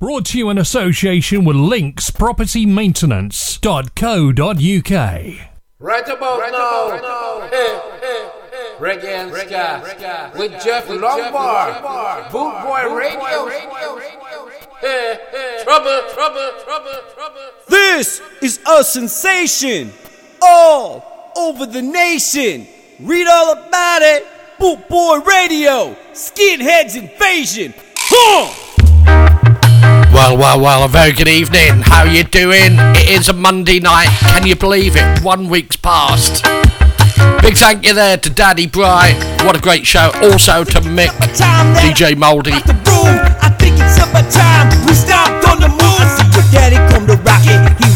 Brought to you in association with Links Property Maintenance.co.uk. Right about right now, about now. Reggae and Ska with Jeff Longbar, Boot Boy Radio. Trouble, trouble, trouble, trouble. This is a sensation all over the nation. Read all about it. Boot Boy Radio, Skinheads Invasion. Huh! Well, well, well, a very good evening. How you doing? It is a Monday night. Can you believe it? One week's passed. Big thank you there to Daddy Bry. What a great show. Also to Mick, DJ Mouldy.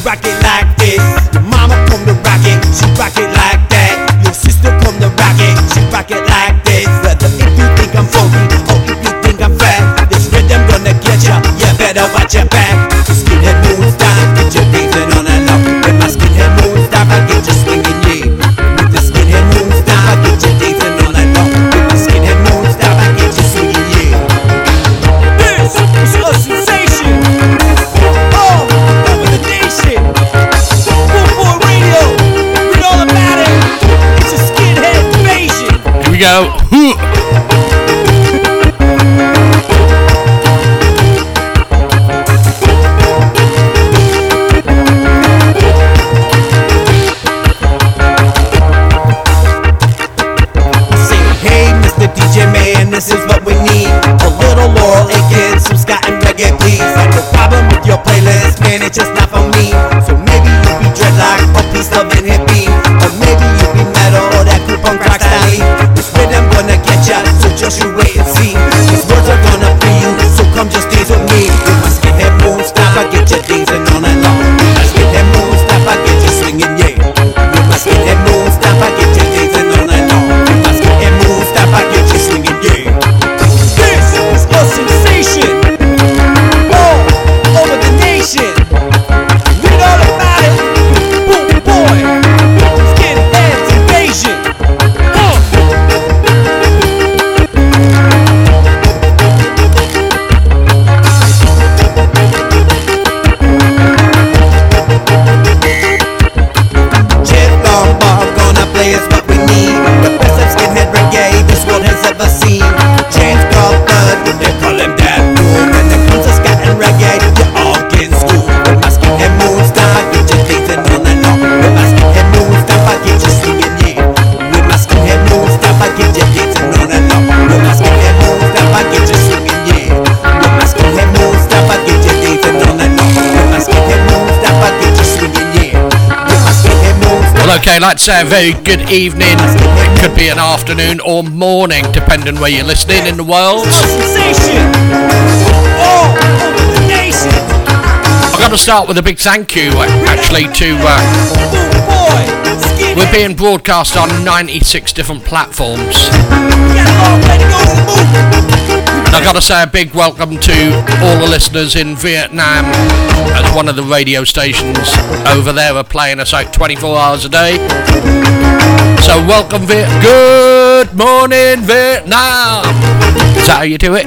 Rock it. Like this. If you think I'm funky Better watch your back. Skinhead moon style, get your dancing on that lock. With my skinhead moon style, I get you swinging, yeah. With the skinhead moon style, I get you dancing on that lock. With my skinhead moon style, I get you swinging, yeah. This is a sensation. All over the nation. Boot Boy Radio. Read all about it. It's a skinhead invasion. Here we go. Man, it's just not for me. So maybe you be dreadlock or peace loving okay, let's say a very good evening. It could be an afternoon or morning, depending where you're listening in the world. I've got to start with a big thank you, uh, actually, to. Uh, we're being broadcast on 96 different platforms. I've got to say a big welcome to all the listeners in Vietnam, as one of the radio stations over there are playing us out 24 hours a day. So welcome, Viet. Good morning, Vietnam. Is that how you do it?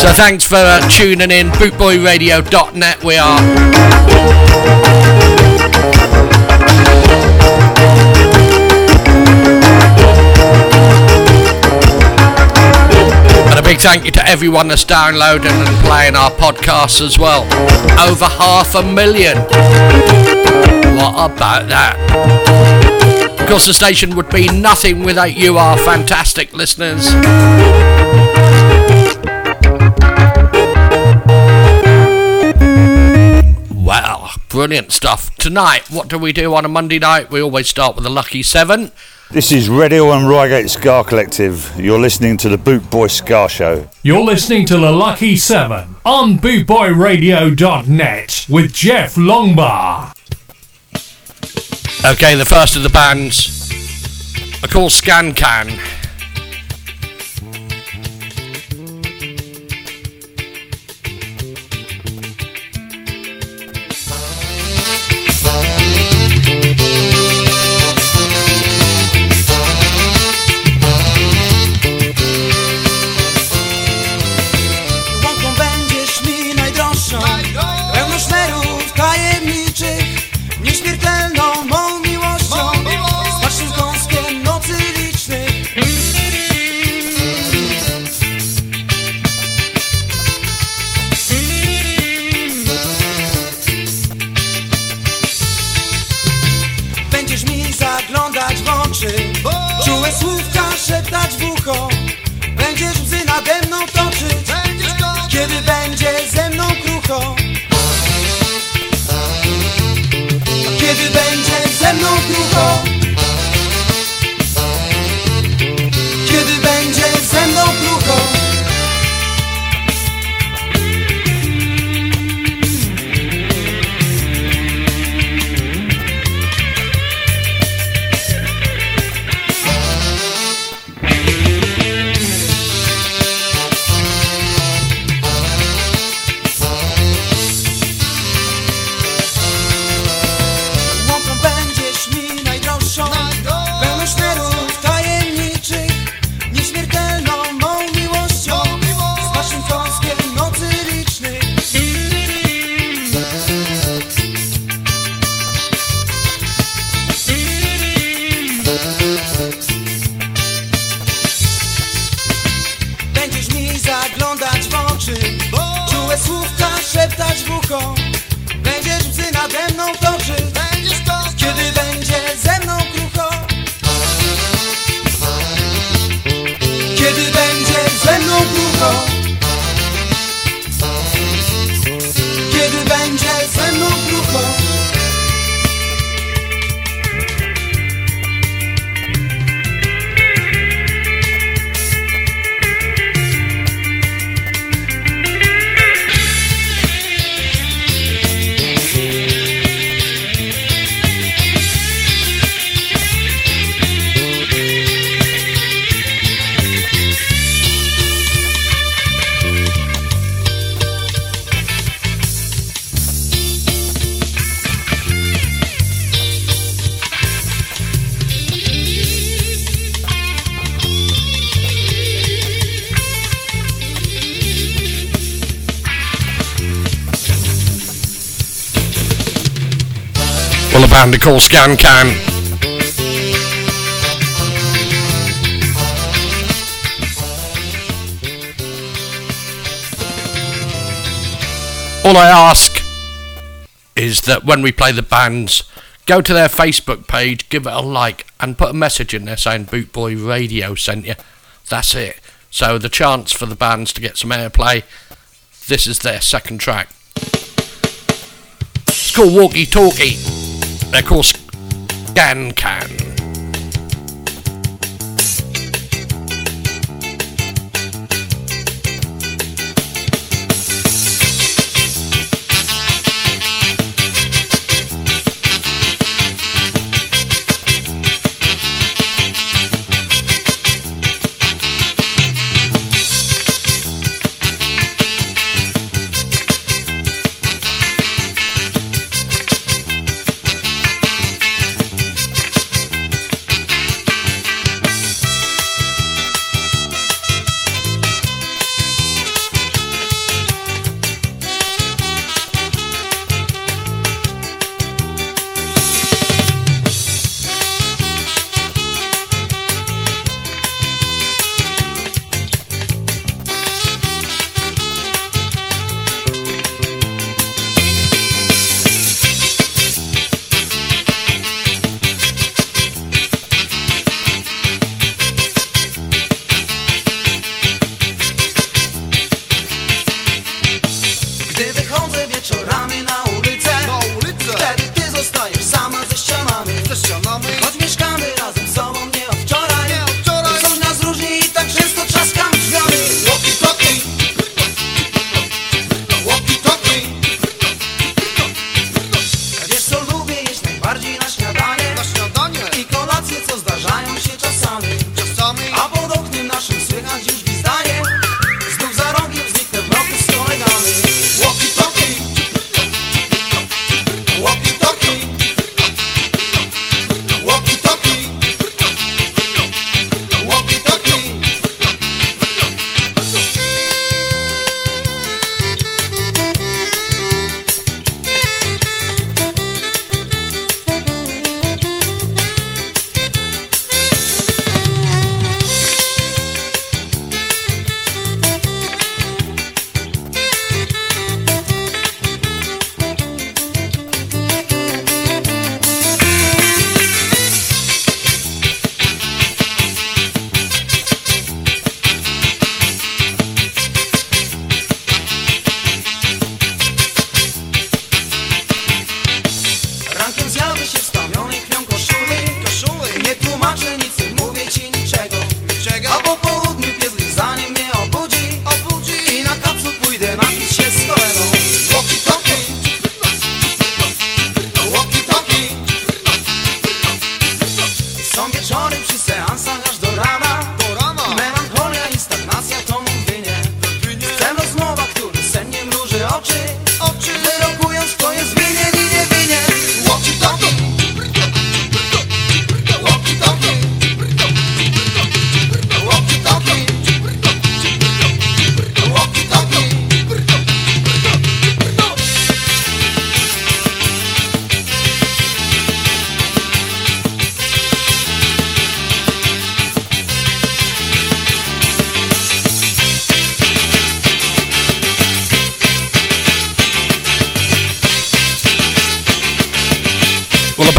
So thanks for uh, tuning in. Bootboyradio.net. We are. Big thank you to everyone that's downloading and playing our podcast as well. Over half a million. What about that? Of course, the station would be nothing without you, our fantastic listeners. Well, brilliant stuff. Tonight, what do we do on a Monday night? We always start with the lucky seven. This is Radio and Reggae Ska Collective. You're listening to the Boot Boy Ska Show. You're listening to the Lucky Seven on BootboyRadio.net with Jeff Longbar. Okay, the first of the bands are called Scan Can. Band Scan Can. All I ask is that when we play the bands, go to their Facebook page, give it a like, and put a message in there saying Bootboy Radio sent you. That's it. So the chance for the bands to get some airplay, this is their second track. It's called Walkie Talkie. They're called Scan Can.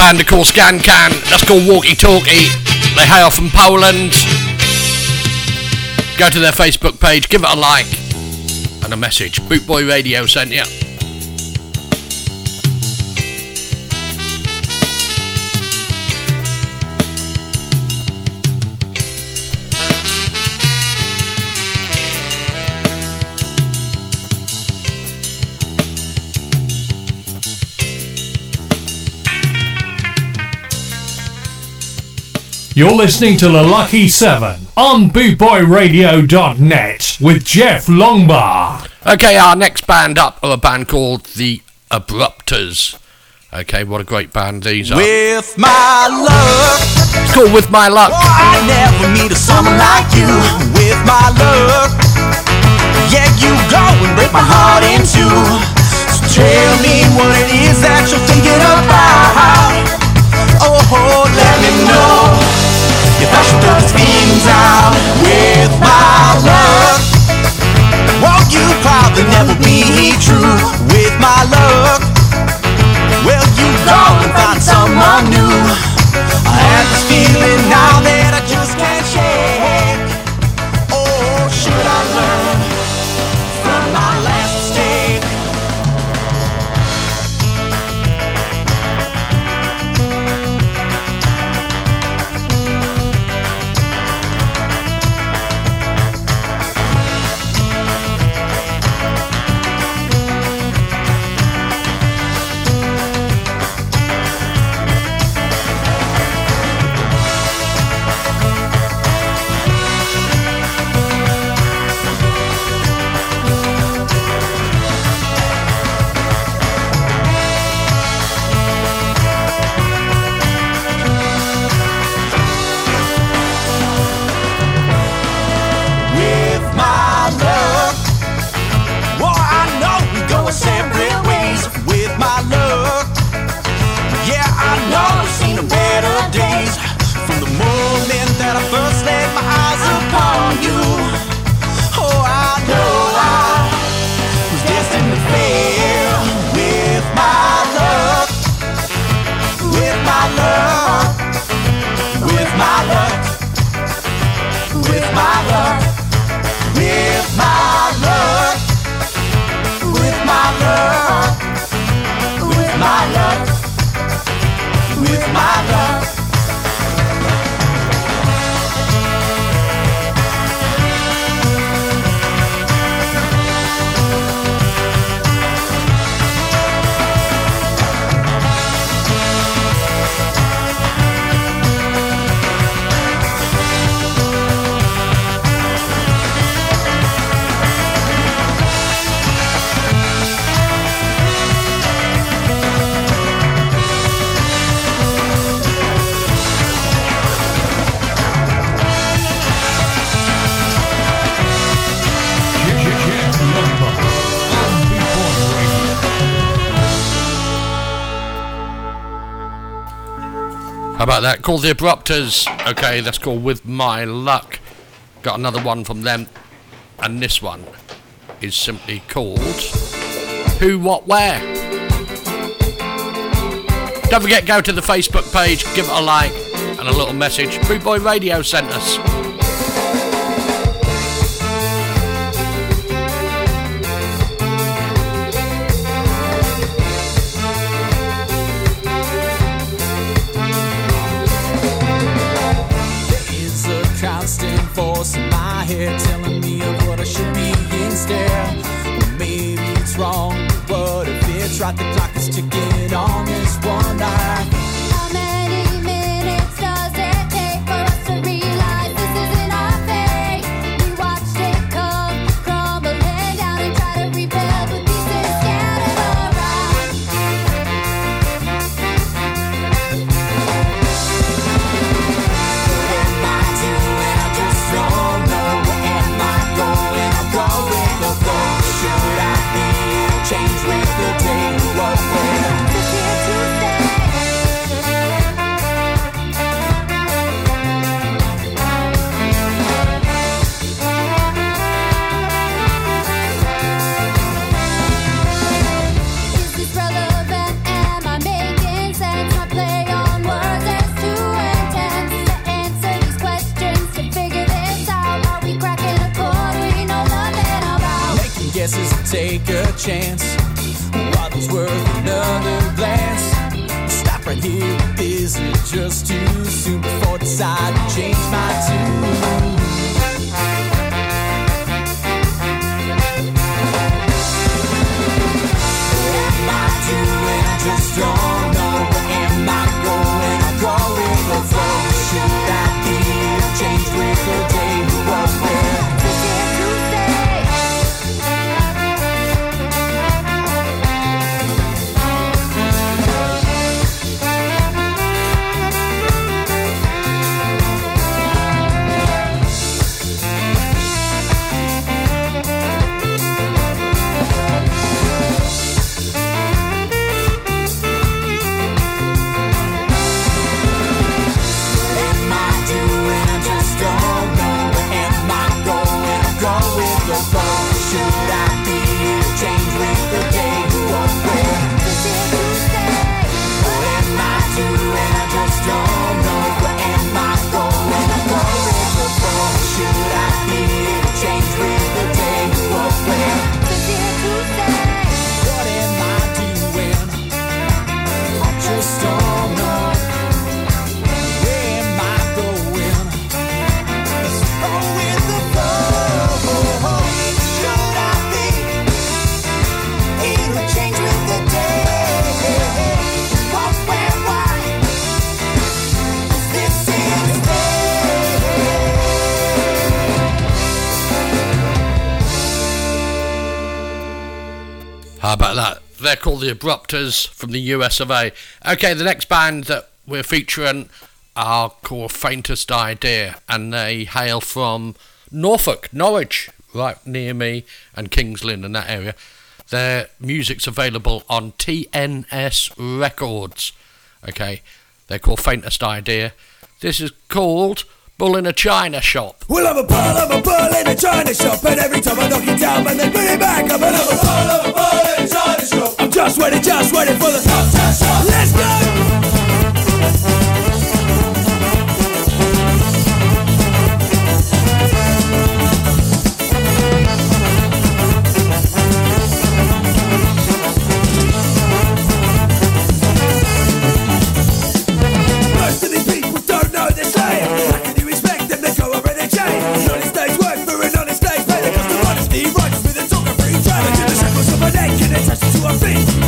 Band, of course, Scan Can. That's called Walkie Talkie. They hail from Poland. Go to their Facebook page, give it a like, and a message. Bootboy Radio sent you. You're listening to The Lucky 7 on bootboyradio.net with Jeff Longbar. Okay, our next band up are a band called The Abrupters. Okay, what a great band these are. With my luck, It's called With My Luck. oh, I never meet a someone like you. With my luck, yeah, you go and break my heart in two. So tell me what it is that you're thinking about. Oh, oh let me know should throw these feelings out. With my luck, won't you probably never be true? With my luck. Well, you go and find someone new. I have this feeling now that about that? Called The Abrupters. Okay, that's called With My Luck. Got another one from them. And this one is simply called Who, What, Where. Don't forget, go to the Facebook page, give it a like, and a little message. Boot Boy Radio sent us. Voice in my head telling me of what I should be instead. Well, maybe it's wrong, but if it's right, the clock is ticking on this one night. Take a chance. Was worth another glance? Stop right here. Is it just too soon before decide to change my tune? Am I doing? Just don't about that? They're called the Abrupters from the US of A. Okay, the next band that we're featuring are called Faintest Idea, and they hail from Norfolk, Norwich, right near me, and Kings Lynn in that area. Their music's available on TNS Records. Okay, they're called Faintest Idea. This is called Bull in a China Shop. Well, I'm a bull, I'm a bull in a china shop, and every time I knock it down, man, they put it back up. And I'm a bull, I'm a bull in a china shop. I'm just waiting, just waiting for the Let's go. And attached to our.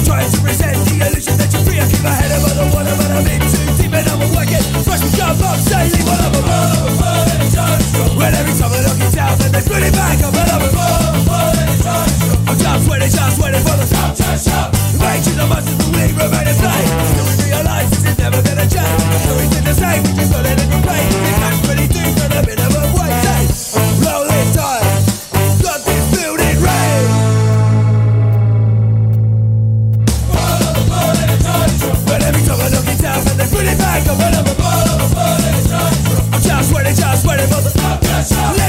Trying to resent the illusion that you're free. I keep my head above the water, but I'm in too deep and I'm working. Fresh with but I'm a bull, I'm a in. Well, every time I it down, then they put it back up, and I'm a I'm in just waiting, just waiting for the top to shop. Making the most of the week, remain the same. Waiting, just waiting for the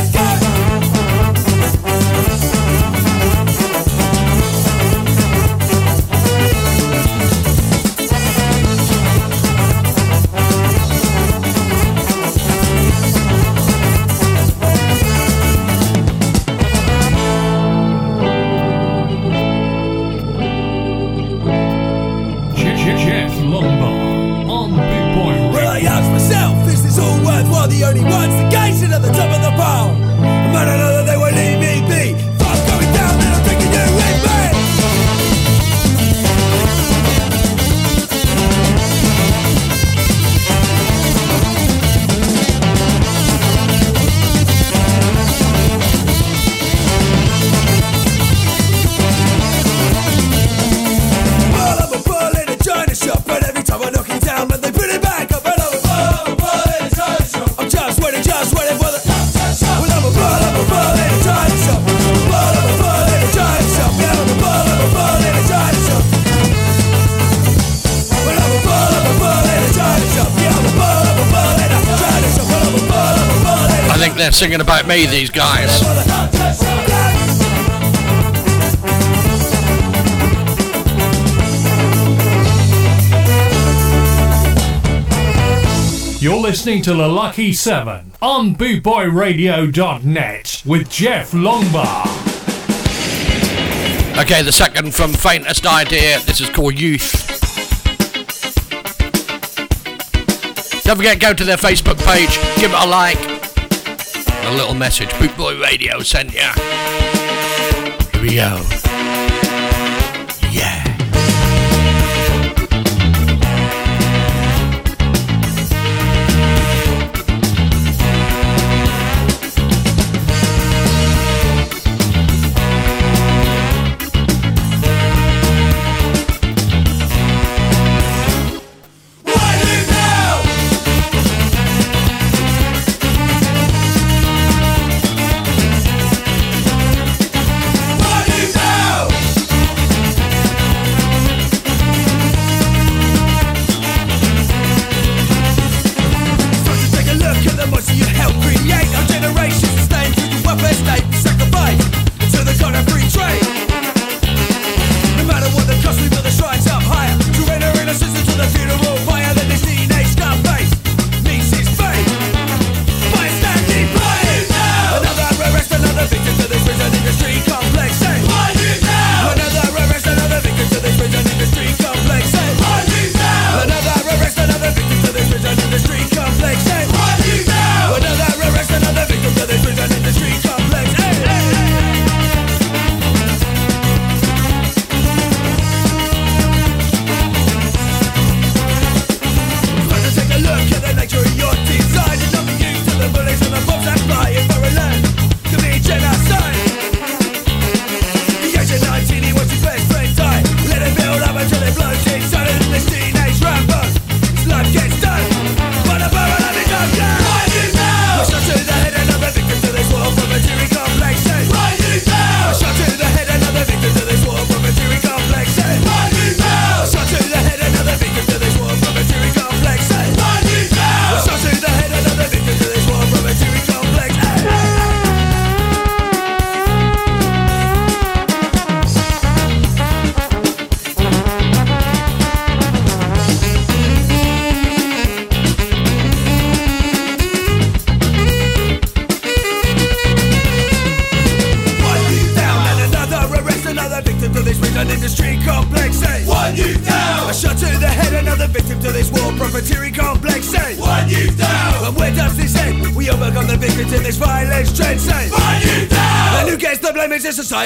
singing about me, these guys. You're listening to The Lucky Seven on bootboyradio.net with Jeff Longbar. Okay, the second from Faintest Idea. This is called Youth. Don't forget, go to their Facebook page, give it a like a little message Boot Boy Radio sent you. Here we go.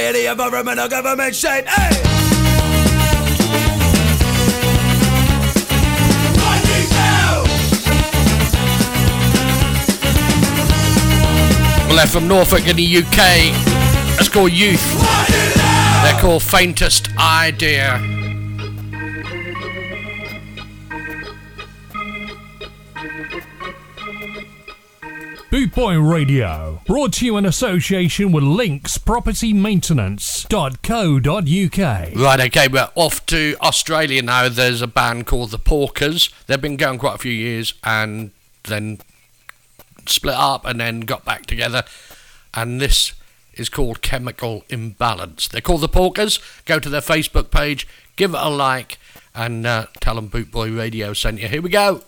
society, environment, or government shape. Hey! left from Norfolk in the UK. It's called Youth. They're called Faintest Idea. Boy Radio. Brought to you in association with Links Property linkspropertymaintenance.co.uk. Right, okay, we're off to Australia now. There's a band called The Porkers. They've been going quite a few years and then split up and then got back together. And this is called Chemical Imbalance. They're called The Porkers. Go to their Facebook page, give it a like, and uh, tell them Boot Boy Radio sent you. Here we go.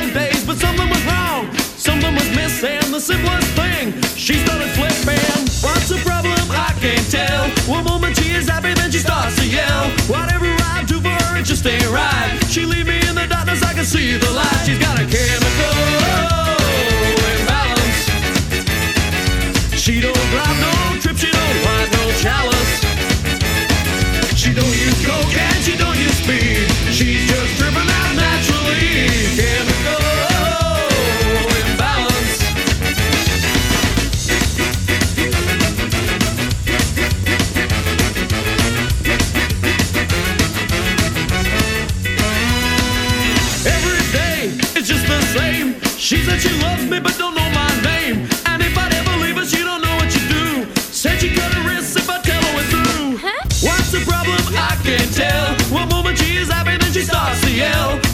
same days, but something was wrong. Something was missing, the simplest thing. She started flipping. What's the problem? I can't tell. One moment she is happy, then she starts to yell. Whatever I do for her, it just ain't right. She leave me in the darkness, I can see the light. She's got a chemical imbalance. She don't drive no yell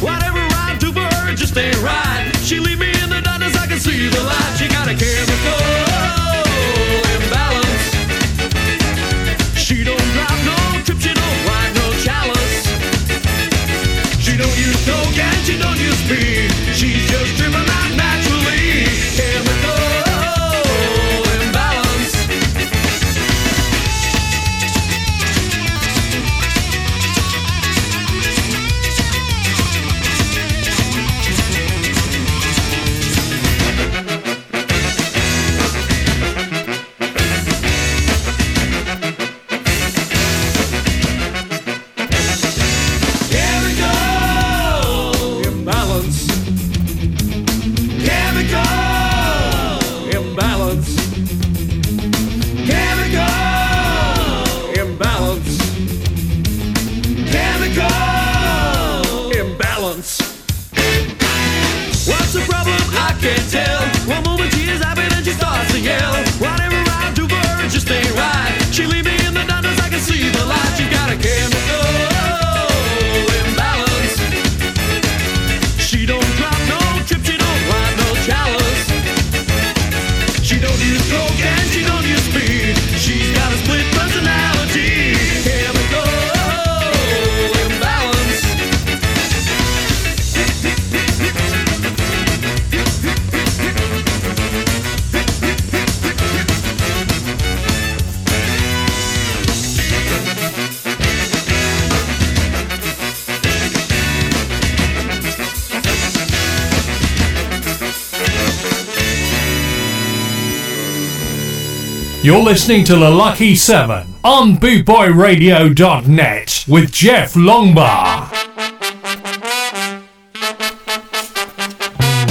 You're listening to The Lucky Seven on bootboyradio.net with Jeff Longbar.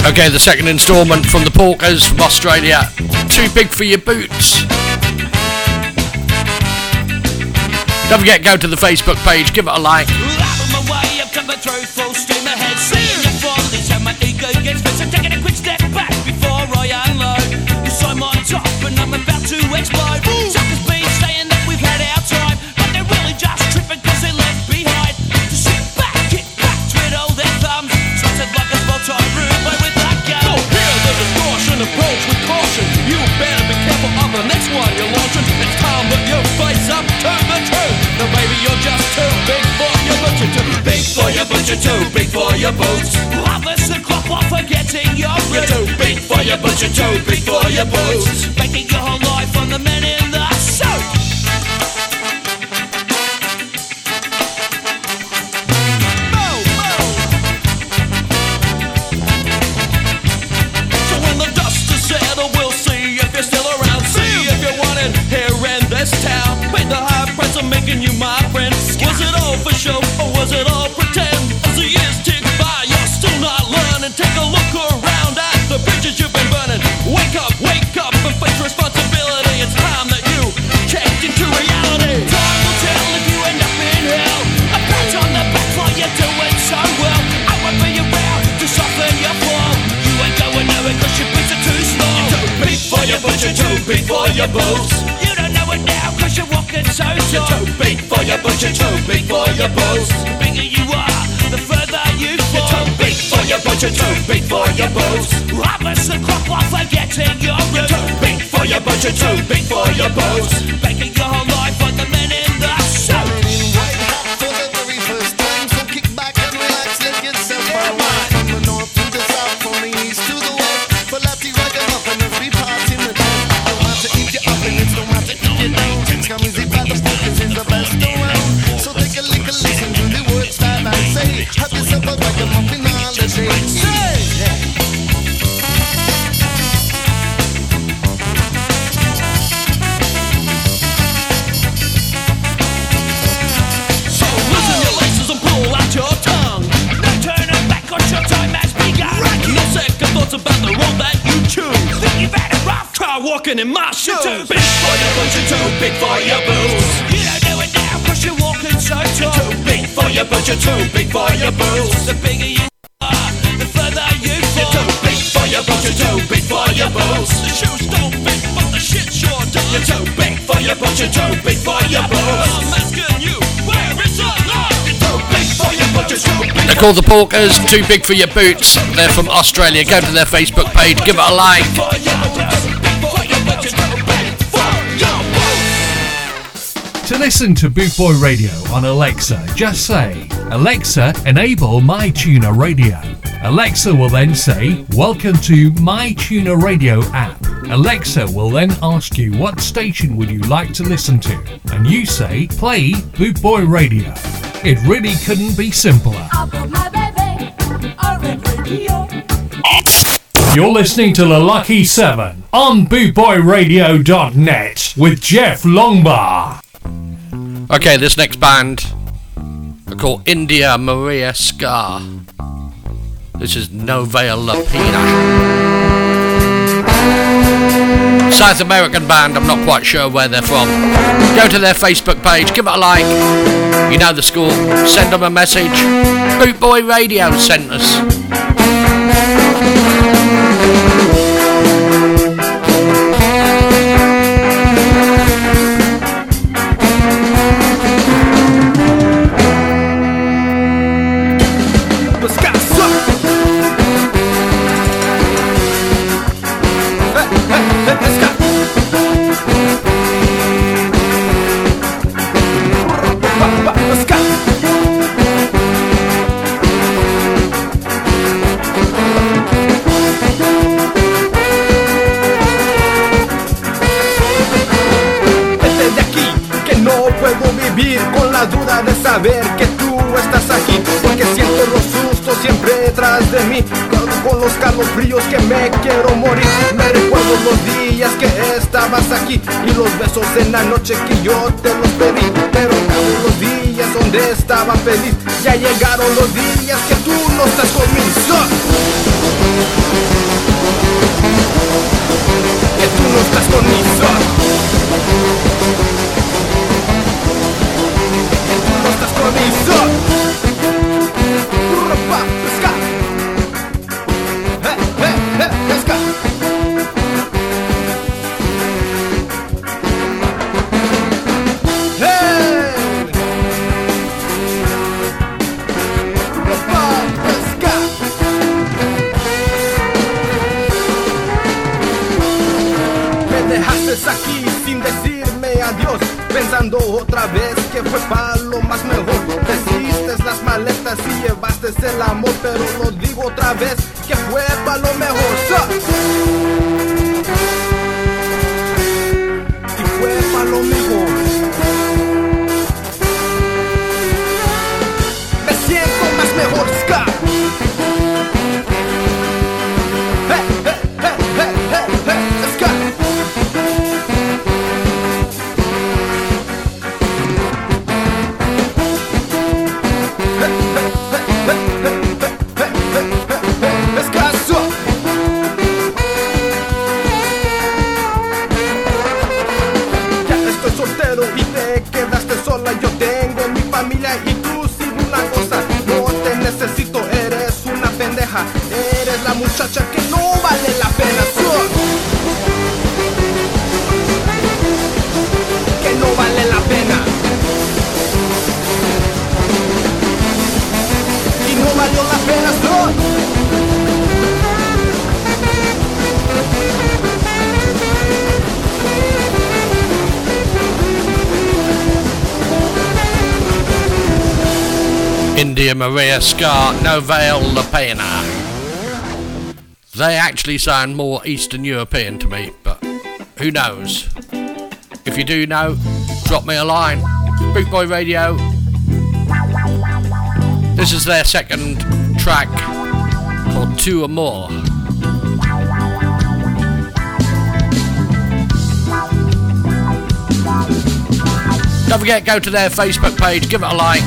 Okay, the second instalment from the Porkers from Australia. Too big for your boots. Don't forget, go to the Facebook page, give it a like. Face up to the truth. Now, baby, you're just too big for your butcher, too big for your butcher, too big for your boots. Harvest the crop while forgetting your You're too big for your butcher, too big for your boots. Banking your whole your boots. You don't know it now cause you're walking so You're too big for your butcher, too big for your boots. The bigger you are, the further you You're fall. too big for your butcher, too big for your boots. Harvest the crop while forgetting your You're roots. too big for your butcher, too big for your boots. Banking your whole life on the men in the walking in my too big for your butcher, too big for your boots. You don't know it now cause you're walking so tall. Too big for your butcher, too big for your boots. The bigger you are, the further you You're fall. too big for your butcher, too big for your boots. The shoes don't fit, but the shit sure does. You're too big for your butcher, too big for your boots. I'm asking you, where is the love? You're too big for your butcher, too big. They're called the Porkers, too big for your boots. They're from Australia. Go to their Facebook page, give it a like. To listen to Boot Boy Radio on Alexa, just say Alexa, enable My Tuner Radio. Alexa will then say, Welcome to My Tuner Radio app. Alexa will then ask you what station would you like to listen to, and you say, Play Boot Boy Radio. It really couldn't be simpler. You're listening to The Lucky 7 on bootboyradio.net with Jeff Longbar. Okay, this next band are called India Maria Ska. This is Novea Lapina. South American band, I'm not quite sure where they're from. Go to their Facebook page, give it a like. You know the score. Send them a message. Bootboy Radio sent us. En la noche que yo te los pedí. Pero todos los días donde estaba feliz, ya llegaron los días que tú no estás conmigo. Maria Ska Novale La Pena. They actually sound more Eastern European to me, but who knows? If you do know, drop me a line. Bootboy Radio. This is their second track called Two or More. Don't forget, go to their Facebook page, give it a like.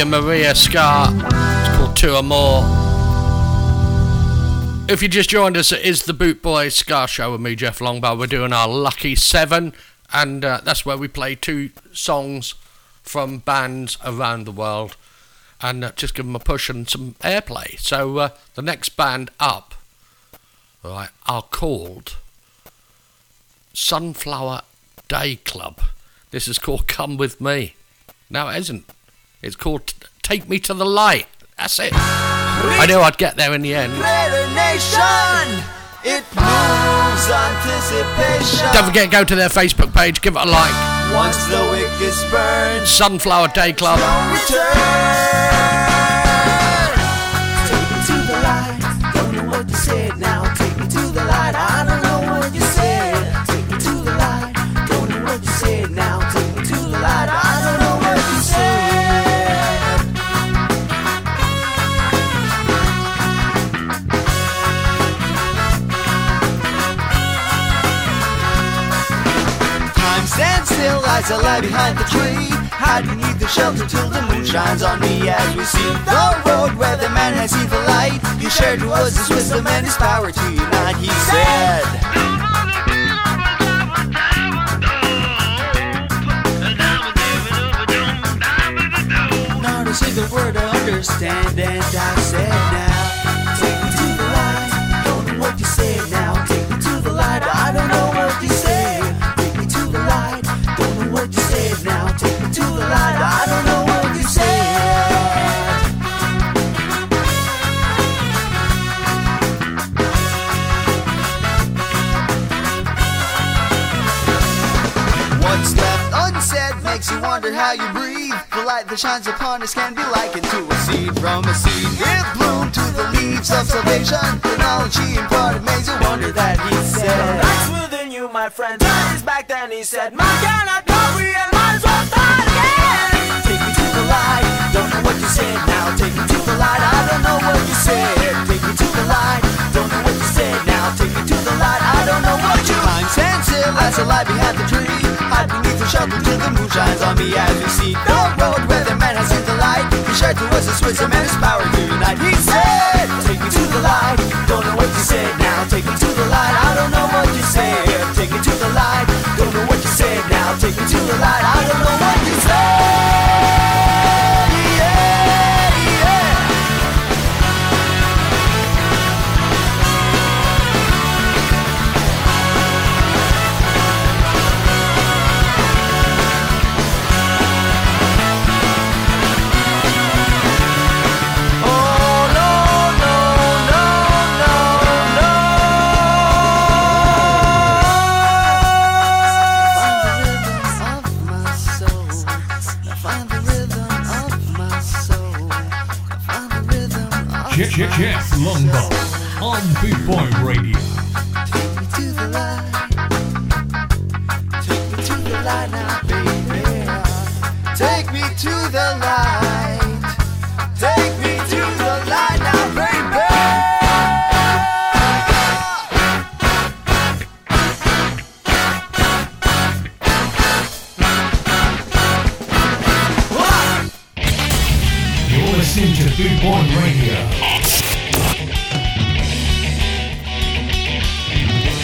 Maria Ska. It's called Two or More. If you just joined us, it is the Boot Boy Ska Show with me, Jeff Longbar. We're doing our Lucky Seven, and uh, that's where we play two songs from bands around the world and uh, just give them a push and some airplay. So uh, the next band up, right, are called Sunflower Day Club. This is called Come With Me. No, it isn't. It's called Take Me to the Light. That's it. I knew I'd get there in the end. Nation, it moves anticipation. Don't forget, go to their Facebook page, give it a like. Once the wick is burned, Sunflower Day Club. I lie behind the tree. Hide beneath the shelter till the moon shines on me as we see the road where the man has seen the light. He shared was his wisdom and his power to unite. He said. Not a single word I understand, and I that shines upon us can be likened to a seed from a seed. It bloomed to the leaves of salvation. The knowledge he imparted makes you wonder that he said. That's within you, my friend. Turned his back then he said, Man cannot go as well start again. Take me to the light. Don't know what you said now. Take me to the light. I don't know what you said. Take me to the light. Don't know what you said now. Take me to the light. I don't know what you. Stands still as I lie behind the tree. Hide beneath the shelter till the moon shines on me as see the road where the man has seen the light. He shared and his power. He said, Take me to the light. Don't know what you said now. Take me to the light. I don't know what you said. Take me to the light. Don't know what you said now. Take me to the light. I don't know what you said. Jeff, Jeff Longbar on Boot Boy Radio.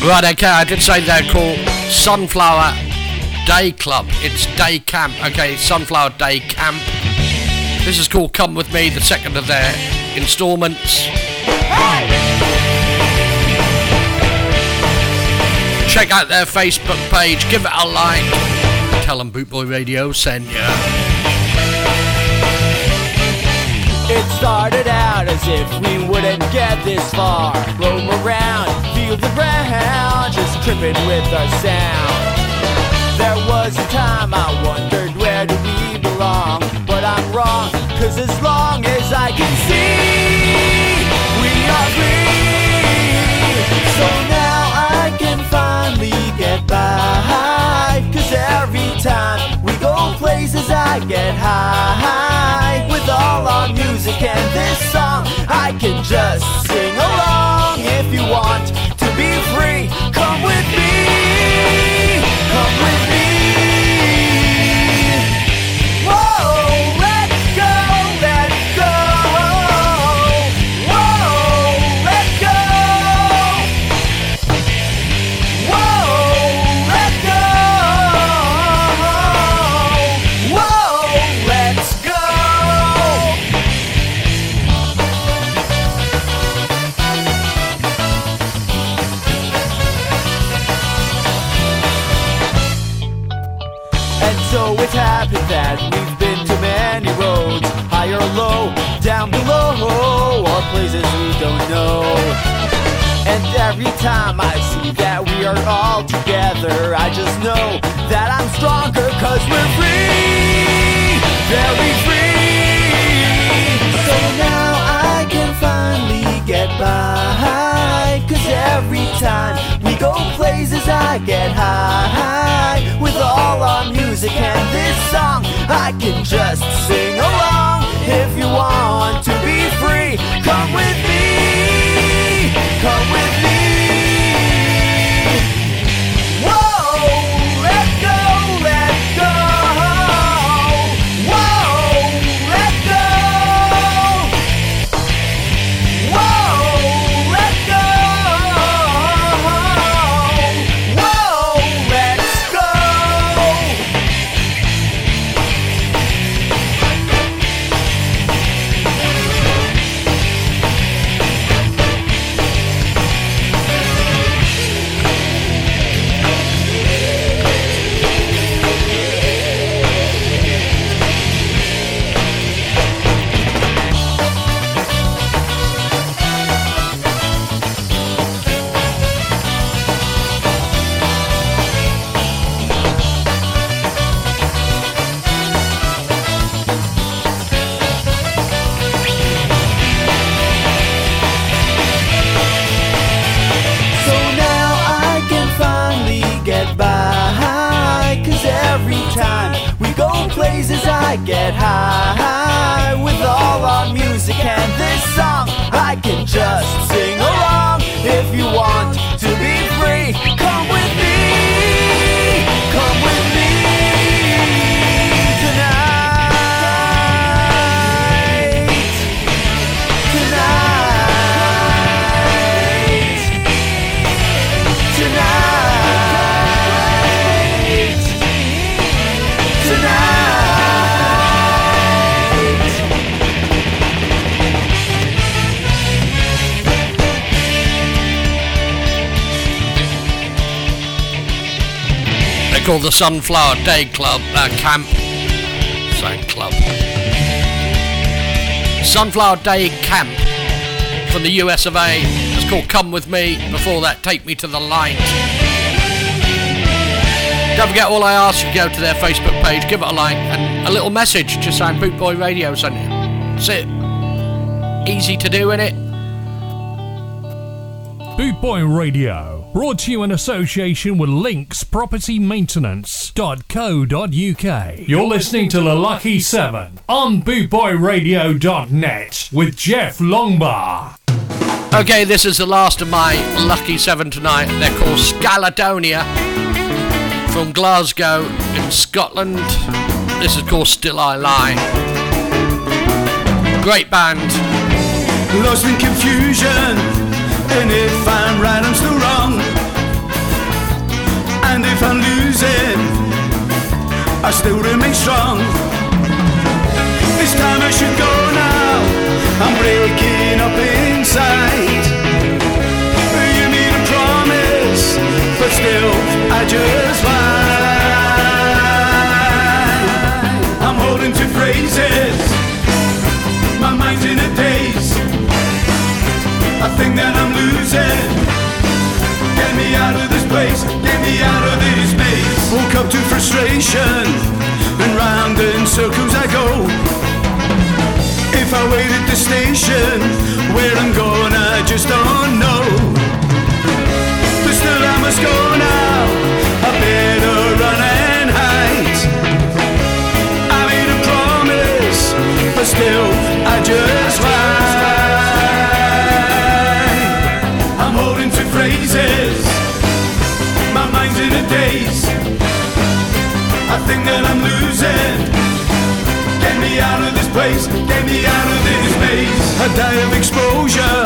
Right, okay, I did say they're called Sunflower Day Club. It's Day Camp, okay, Sunflower Day Camp. This is called Come With Me, the second of their installments. Hey! Check out their Facebook page, give it a like. Tell them Bootboy Radio sent ya. It started out as if we wouldn't get this far. Roam around, feel the ground, just tripping with our sound. There was a time I wondered where do we belong, but I'm wrong, cause as long as I can see, we are free. So now I can finally get by, cause every time we go places I get high. With all our music and this song, I can just sing along. If you want be free, come with me. Come with places we don't know. And every time I see that we are all together, I just know that I'm stronger cause we're free, very free. So now I can finally get by. Cause every time we go places, I get high. With all our music and this song, I can just sing along. If you want to be free, come with me. Come with go places, I get high. With all our music and this song, I can just sing along. If you want called the Sunflower Day Club uh, Camp. Same club. Sunflower Day Camp from the US of A. It's called Come With Me. Before that, Take Me to the Light. Don't forget, all I ask you go to their Facebook page, give it a like, and a little message just saying Boot Boy Radio sent you. That's it. Easy to do, innit? Boot Boy Radio, brought to you in association with Links Property Maintenance.co.uk. You're listening to The Lucky Seven on bootboyradio.net with Jeff Longbar. Okay, this is the last of my lucky seven tonight. They're called Skaledonia from Glasgow in Scotland. This is called Still I Lie. Great band. Lost in confusion, and if I'm right, I'm still wrong. If I'm losing, I still remain strong. This time I should go now. I'm breaking up inside. You made a promise, but still, I just lie. I'm holding to phrases. My mind's in a daze. I think that I'm losing. Me out of this place. Get me out of this maze. Woke up to frustration, and round in circles I go. If I wait at the station, where I'm going, I just don't know. But still, I must go now. I better run and hide. I made a promise, but still, I just lie. I'm holding to phrases. Daze. I think that I'm losing. Get me out of this place. Get me out of this maze. I die of exposure,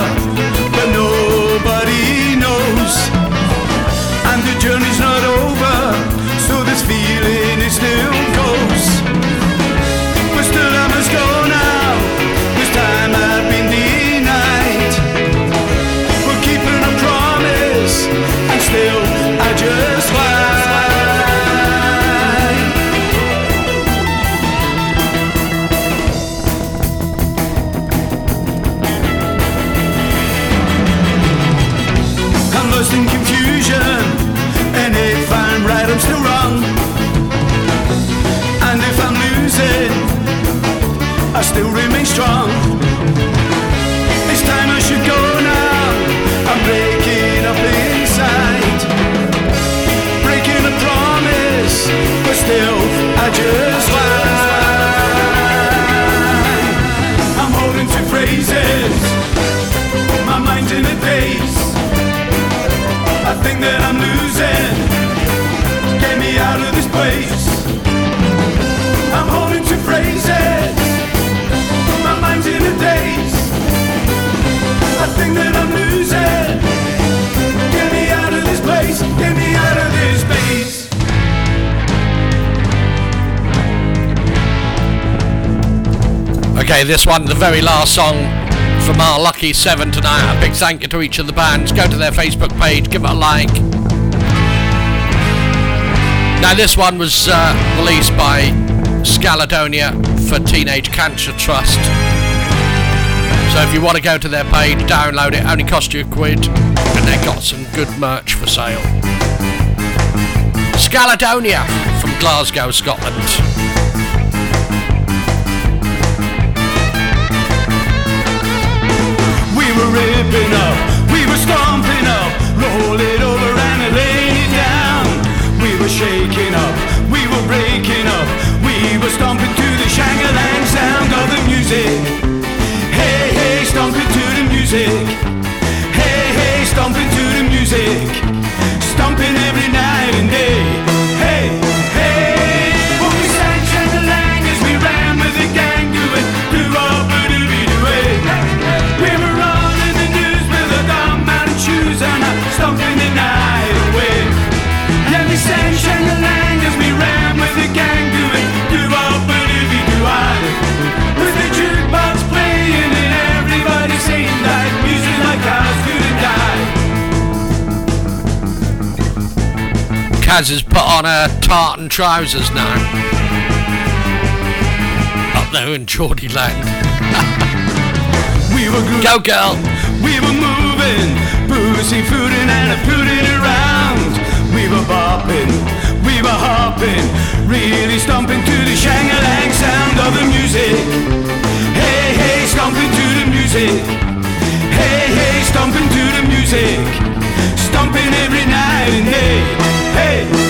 but nobody knows. And the journey's not over, Still remain strong. It's time I should go now. I'm breaking up inside, breaking a promise, but still I just lie. I'm holding to phrases, my mind's in a daze. I think that I'm losing. Get me out of this place. That I'm losing. Get me out of this place. Get me out of this space. Okay, this one, the very last song from our lucky seven tonight. A big thank you to each of the bands. Go to their Facebook page, give it a like. Now, this one was uh, released by Skaledonia for Teenage Cancer Trust. So if you want to go to their page, download it. Only cost you a quid, and they've got some good merch for sale. Skaledonia from Glasgow, Scotland. Ripping up, music. Kaz has put on her tartan trousers now. Up there in Geordie land. We were good. Go girl. We were moving, pussy footing and a putting around. We were bopping, we were hopping, really stomping to the shangalang sound of the music. Hey, hey, stomping to the music. Hey, hey, stomping to the music. Stomping every Hey, hey,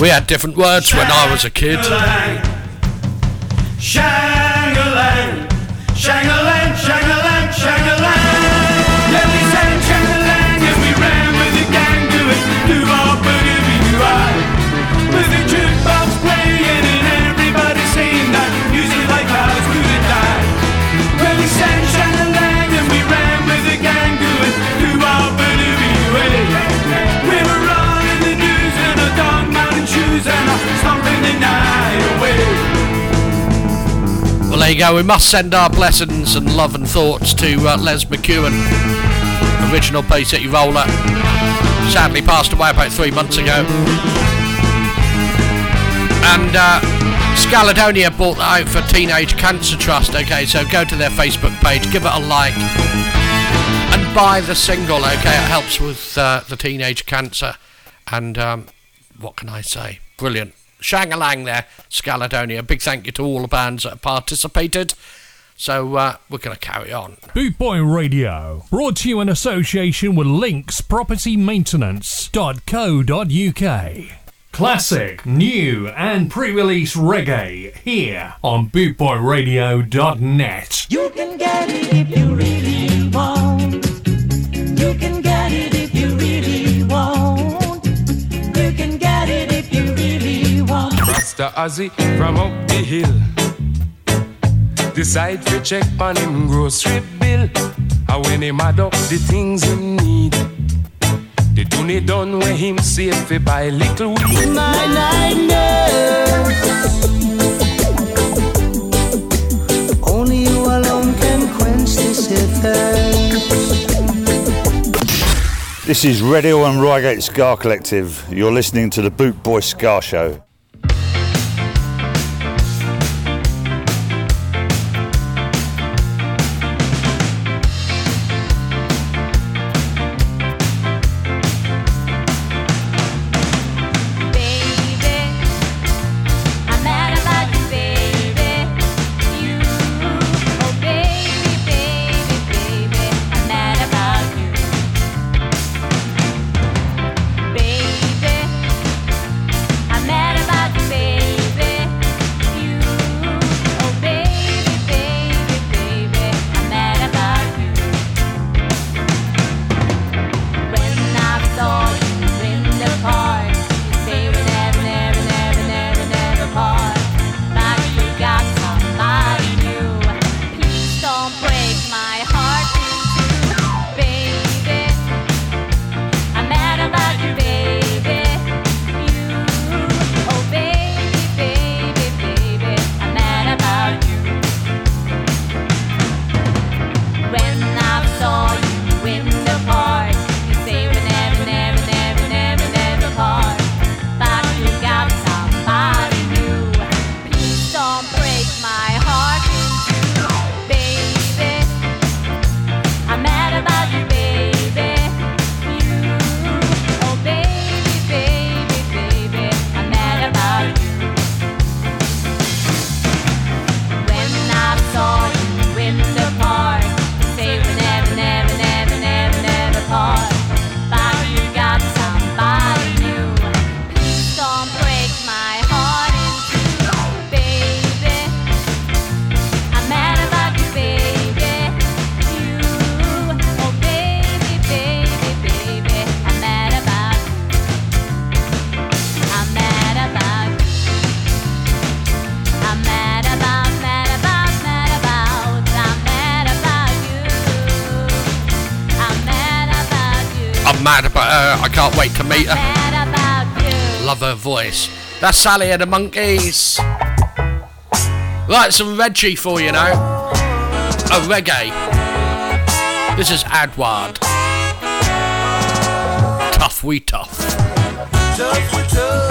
We had different words when I was a kid. There you go. We must send our blessings and love and thoughts to uh, Les McKeown, original Bay City roller. Sadly passed away about three months ago. And uh, bought that out for Teenage Cancer Trust. Okay, so go to their Facebook page, give it a like, and buy the single. Okay, it helps with uh, the teenage cancer. And um, what can I say? Brilliant. Shangalang there, Skaledonia. Big thank you to all the bands that have participated. So uh, we're going to carry on. Boot Boy Radio, brought to you in association with Links Property Maintenance.co.uk. Classic, new, and pre release reggae here on bootboyradio.net. You can get it if you really want. Rasta Ozzy from up the hill. Decide to check on him grocery bill. And when him add up the things him need. The tune done when him save fi buy little weed. Mine I know. Only you alone can quench this thirst. This is Red Hill and Reigate Ska Collective. You're listening to the Boot Boy Ska Show. Love her voice. That's Sally and the Monkeys. Right, some Reggie for you now. A reggae. This is Adward. Tough we tough. Tough we tough.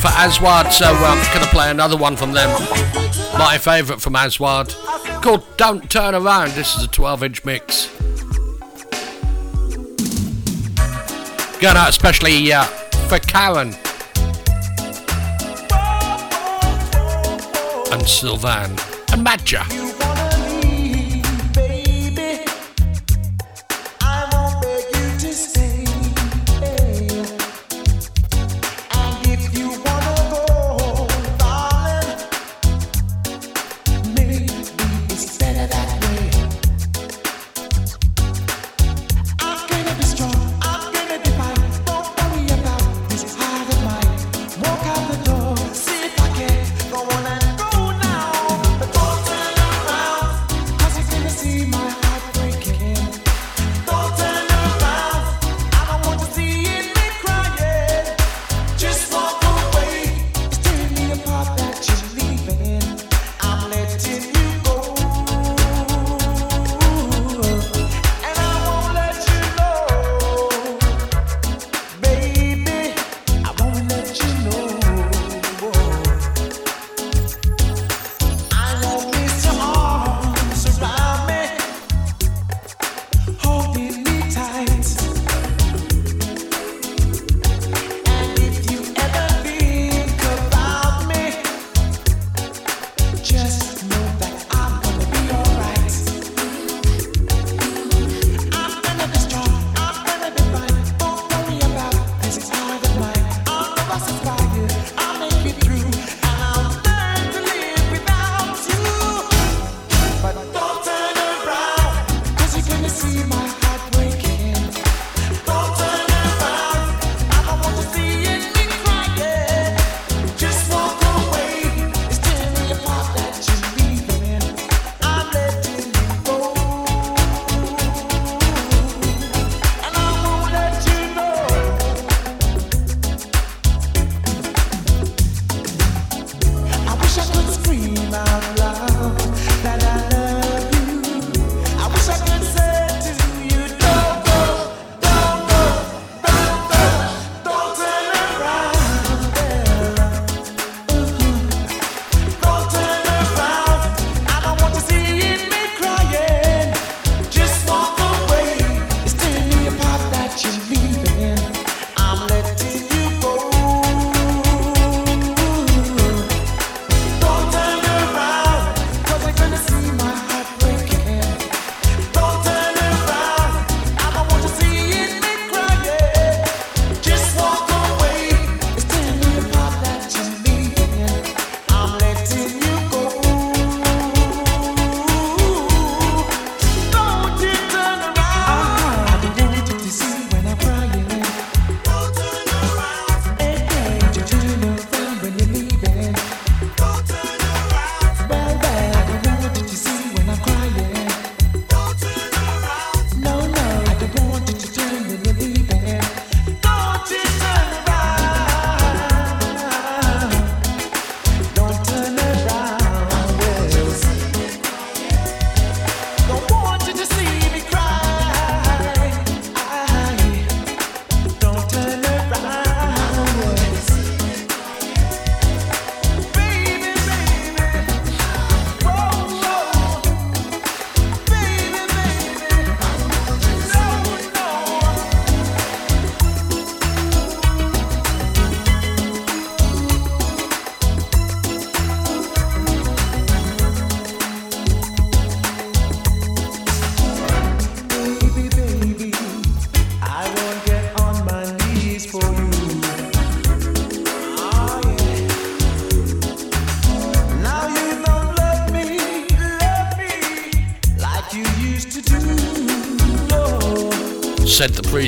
for Aswad, so uh, I'm going to play another one from them. My favourite from Aswad, called Don't Turn Around. This is a 12 inch mix. Going out especially uh, for Karen and Sylvan and Madja.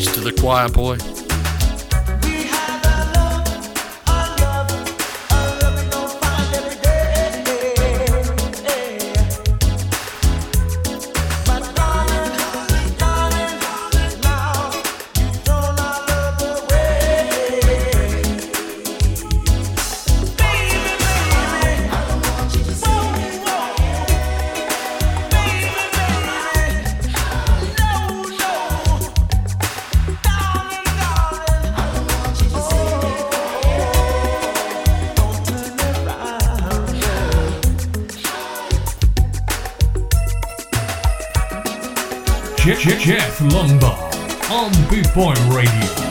to the choir boy. Point Radio.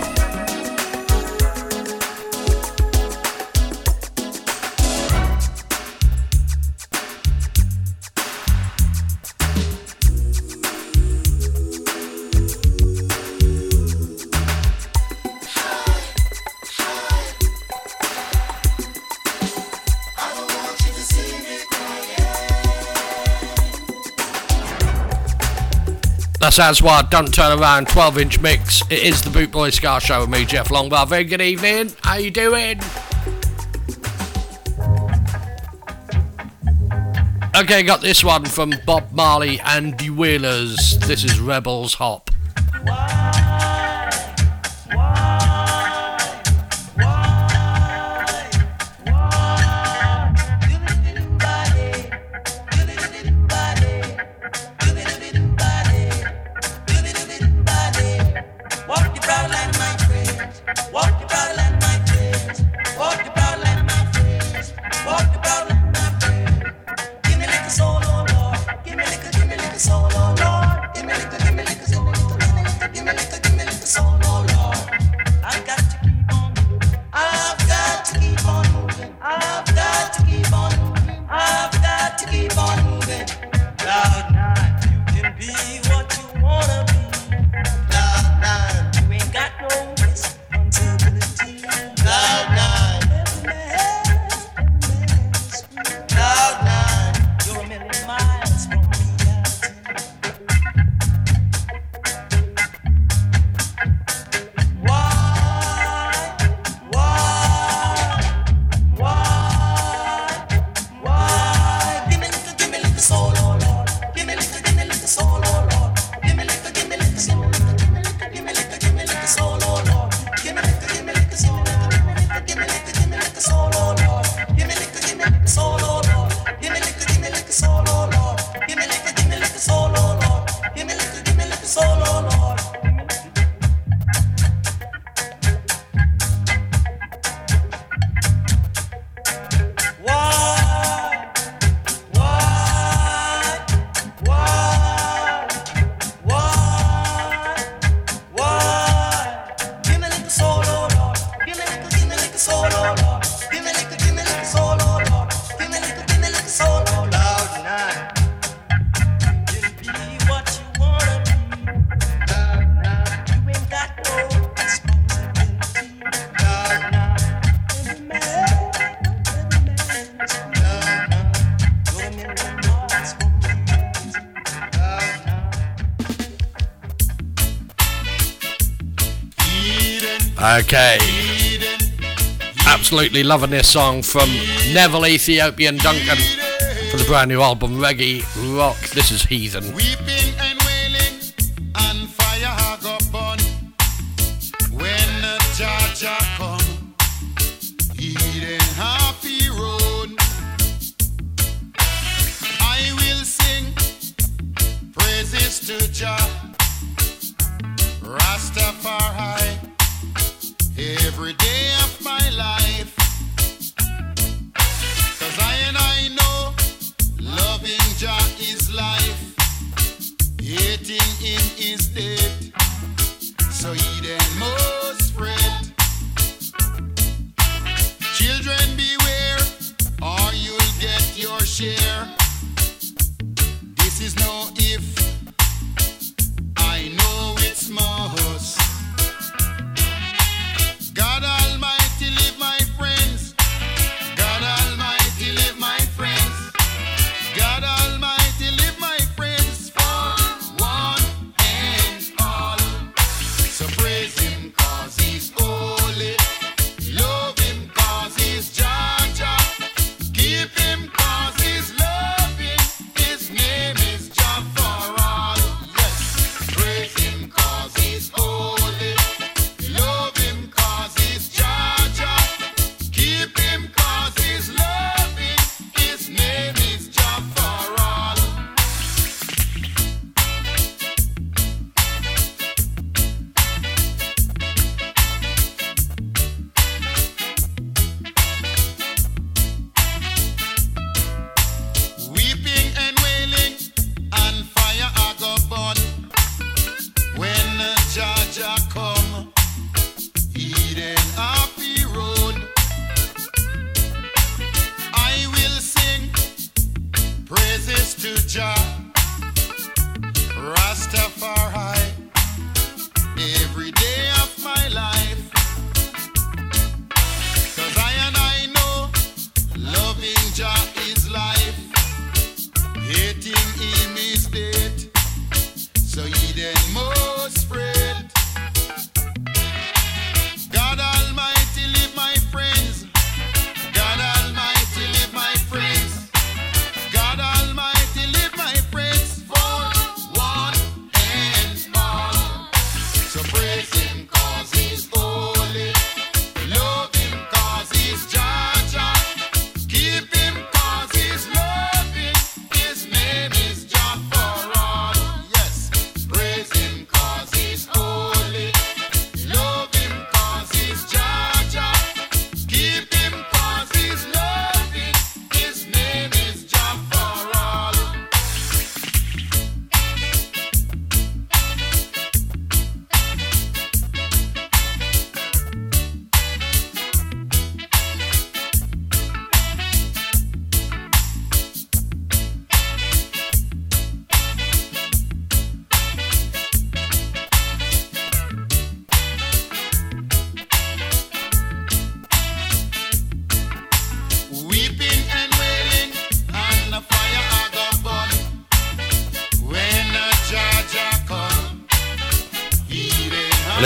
That's Aswad, Don't Turn Around, 12 inch mix. It is the Boot Boy Ska Show with me, Jeff Longbar. Very good evening. How you doing? Okay, got this one from Bob Marley and the Wailers. This is Rebels Hop. absolutely loving this song from Neville Ethiopian Duncan for the brand new album Reggae Rock. This is Heathen.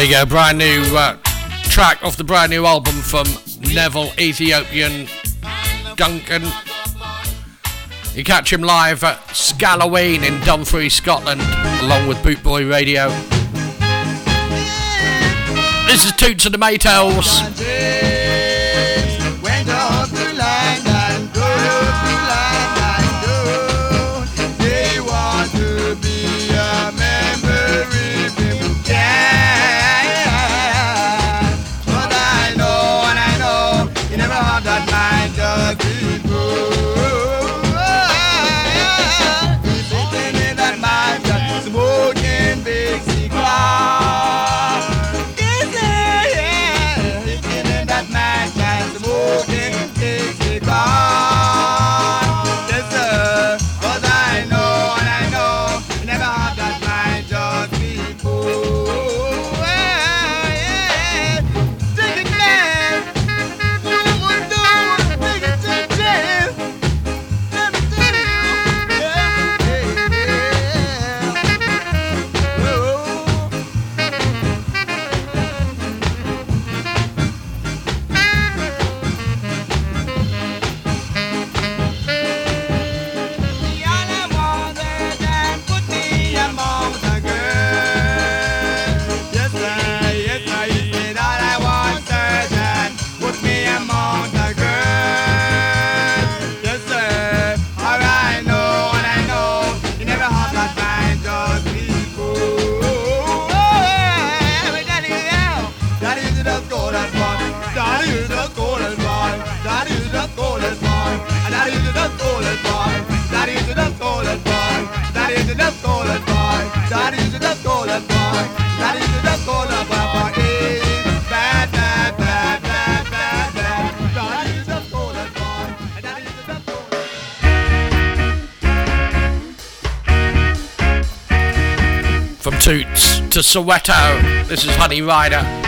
you uh, go, brand new uh, track off the brand new album from Neville Ethiopian Duncan. You catch him live at Scalloween in Dumfries, Scotland, along with Bootboy Radio. This is Toots and the Maytals. Soweto. This is Honey Rider.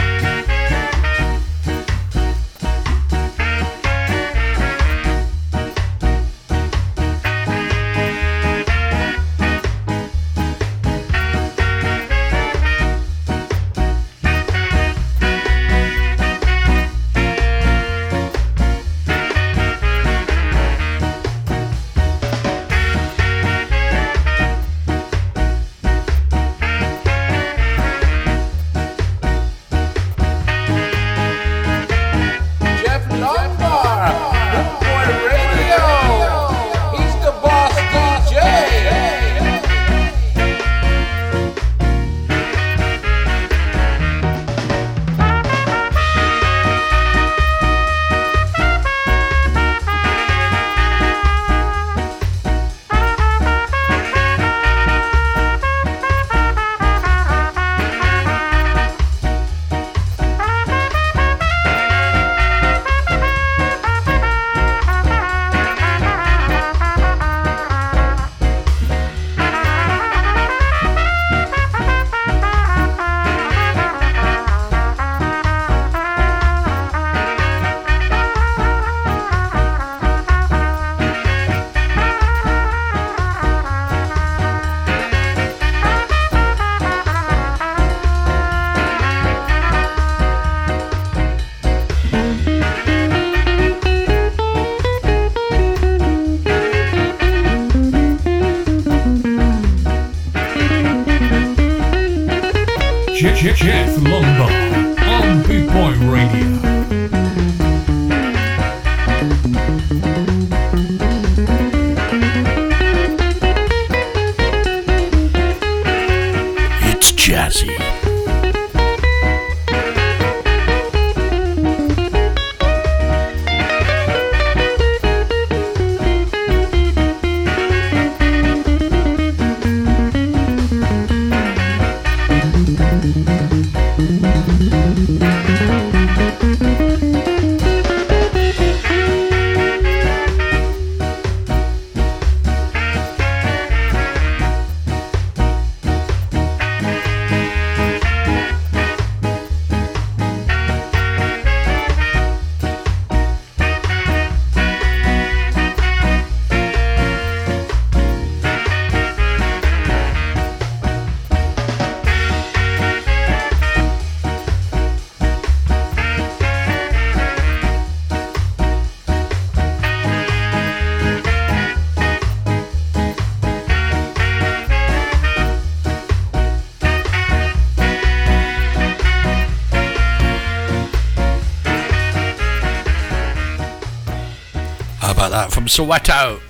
Soweto.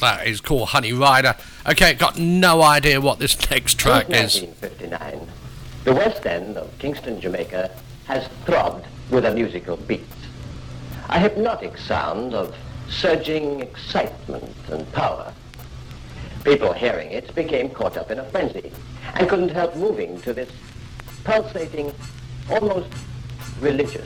That is called Honey Rider. Okay, got no idea what this next track Since is. 1959, the West End of Kingston, Jamaica has throbbed with a musical beat. A hypnotic sound of surging excitement and power. People hearing it became caught up in a frenzy and couldn't help moving to this pulsating, almost religious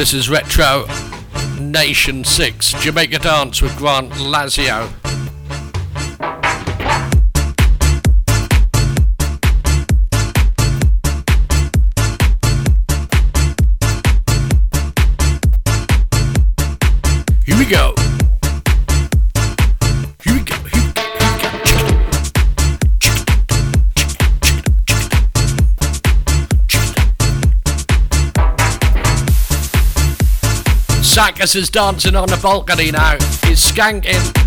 This is Retro Nation 6 Jamaica Dance with Grant Lazio. Sackers is dancing on the balcony now. He's skanking.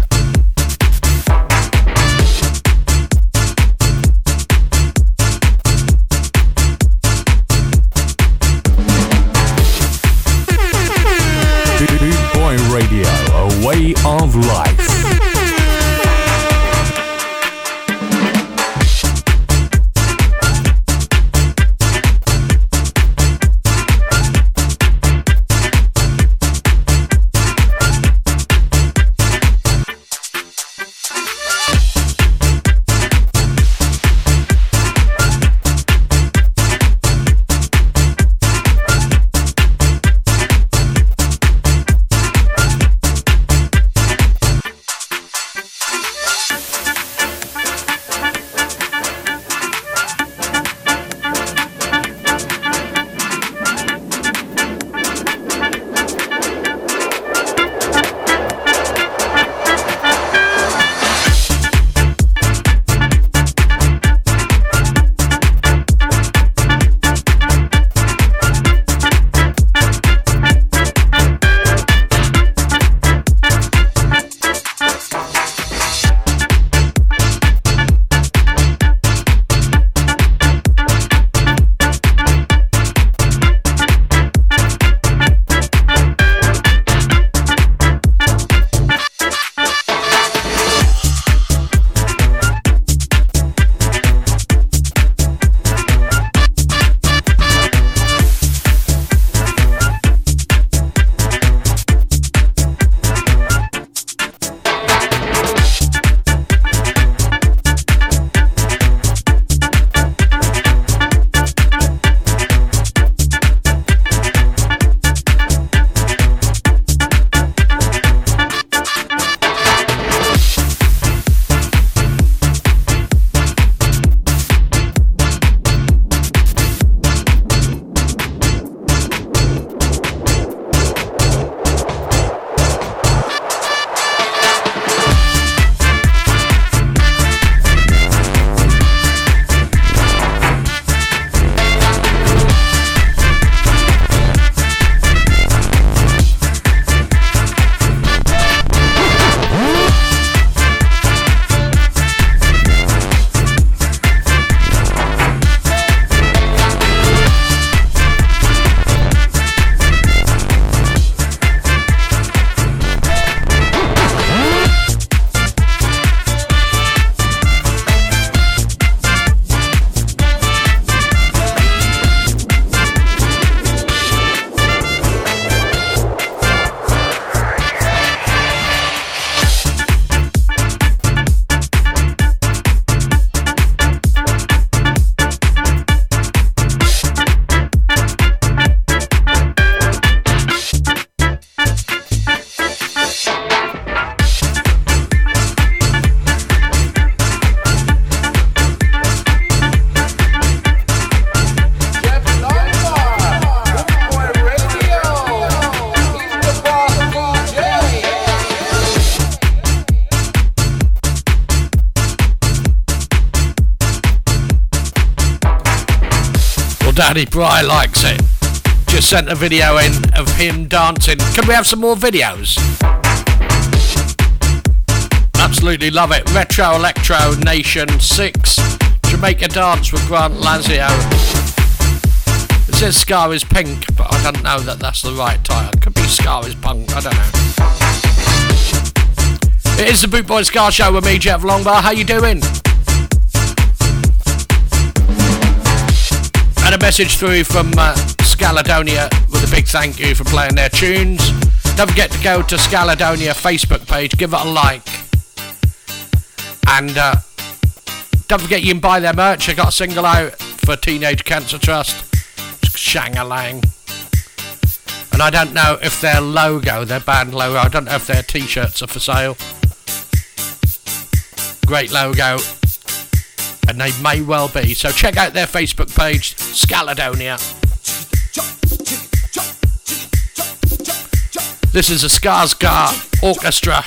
Daddy Bry likes it. Just sent a video in of him dancing. Can we have some more videos? Absolutely love it. Retro Electro Nation 6. Jamaica Dance with Grant Lazio. It says Ska is Pink, but I don't know that that's the right title. Could be Ska is Punk, I don't know. It is the Boot Boy Ska Show with me, Jeff Longbar. How you doing? And a message through from uh, Skaledonia with a big thank you for playing their tunes. Don't forget to go to Skaledonia Facebook page, give it a like. And uh, don't forget you can buy their merch. I got a single out for Teenage Cancer Trust. Shang-a-lang. And I don't know if their logo, their band logo, I don't know if their t-shirts are for sale. Great logo. And they may well be. So check out their Facebook page, Skaledonia. This is a Skazka Orchestra.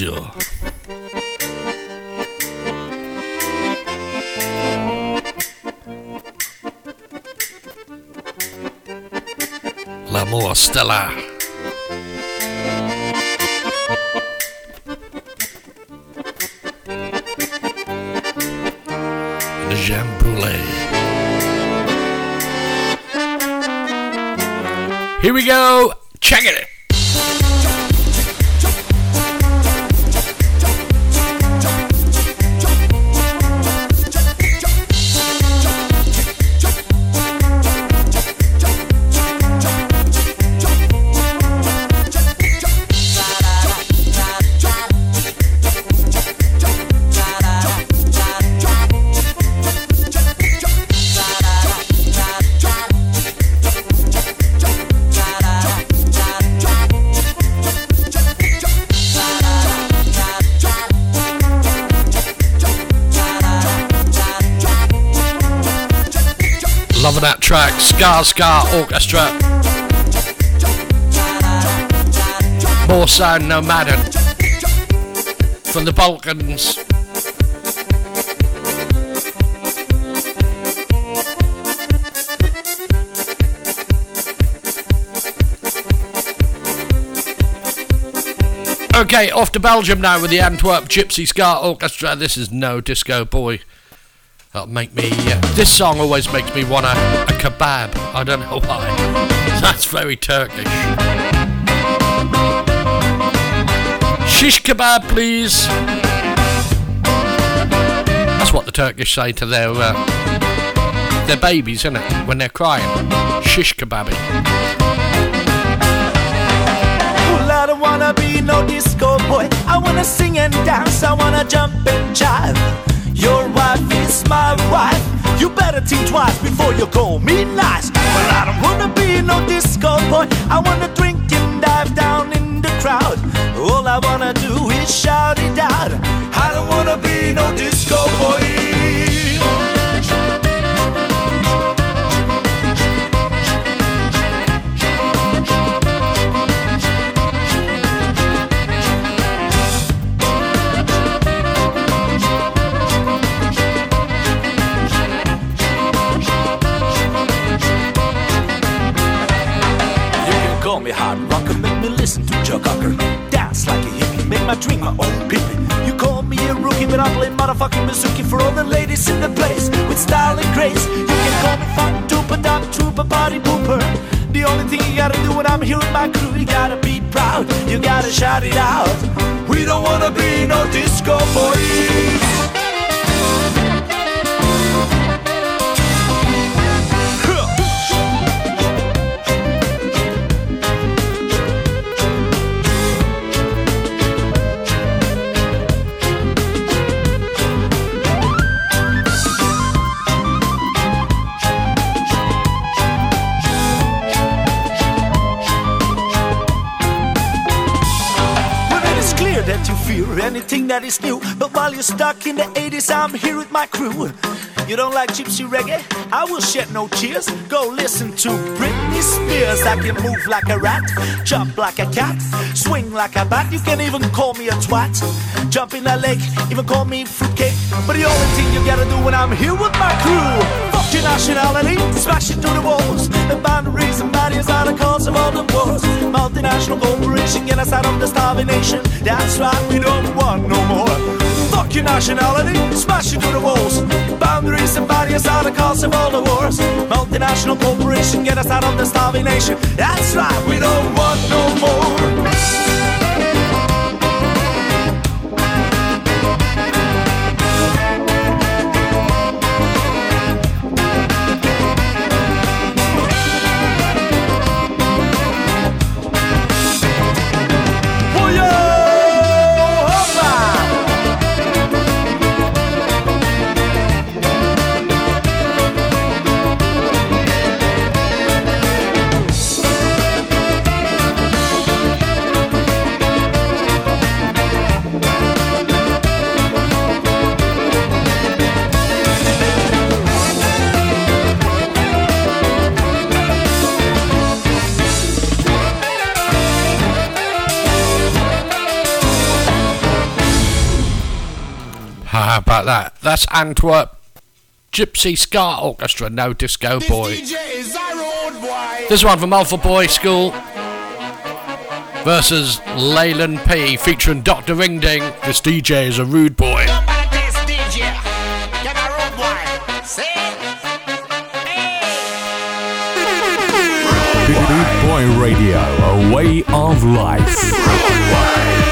Monsieur. L'amour brûlé. Here we go. Check it. Track, Skazka Orchestra. More sound nomaden from the Balkans. Okay, off to Belgium now with the Antwerp Gypsy Ska Orchestra. This is No Disco Boy. That'll make me. Uh, this song always makes me want a, a kebab. I don't know why. That's very Turkish. Shish kebab, please. That's what the Turkish say to their uh, their babies, isn't it? When they're crying. Shish kebabi. Well, I don't wanna be no disco boy. I wanna sing and dance. I wanna jump and jive. Your wife is my wife. You better think twice before you call me nice. Well, I don't wanna be no disco boy. I wanna drink and dive down in the crowd. All I wanna do is shout it out. I don't wanna be no disco boy. My drink my own pippin. You call me a rookie, but I play motherfucking Mizuki for all the ladies in the place with style and grace. You can call me fun duper dub trooper party pooper. The only thing you gotta do when I'm here with my crew, you gotta be proud, you gotta shout it out. We don't wanna be no disco boys. That is new. But while you're stuck in the 80s, I'm here with my crew. You don't like gypsy reggae? I will shed no tears. Go listen to Britney Spears. I can move like a rat, jump like a cat, swing like a bat. You can even call me a twat. Jump in a lake, even call me fruitcake. But the only thing you gotta do when I'm here with my crew, fuck your nationality, smash it through the walls. The boundaries and barriers are the cause of all the wars. Multinational corporation get us out of the starving nation. That's right, we don't want no more. Fuck your nationality, smash it through the walls. Boundaries and barriers are the cause of all the wars. Multinational corporation get us out of the starving nation. That's right, we don't want no more. That's Antwerp Gypsy Ska Orchestra, no disco boy. This one from Alpha Boys School versus Leyland P featuring Dr. Ringding. This DJ is a rude boy. This DJ, get a road boy. Boy Radio, a way of life.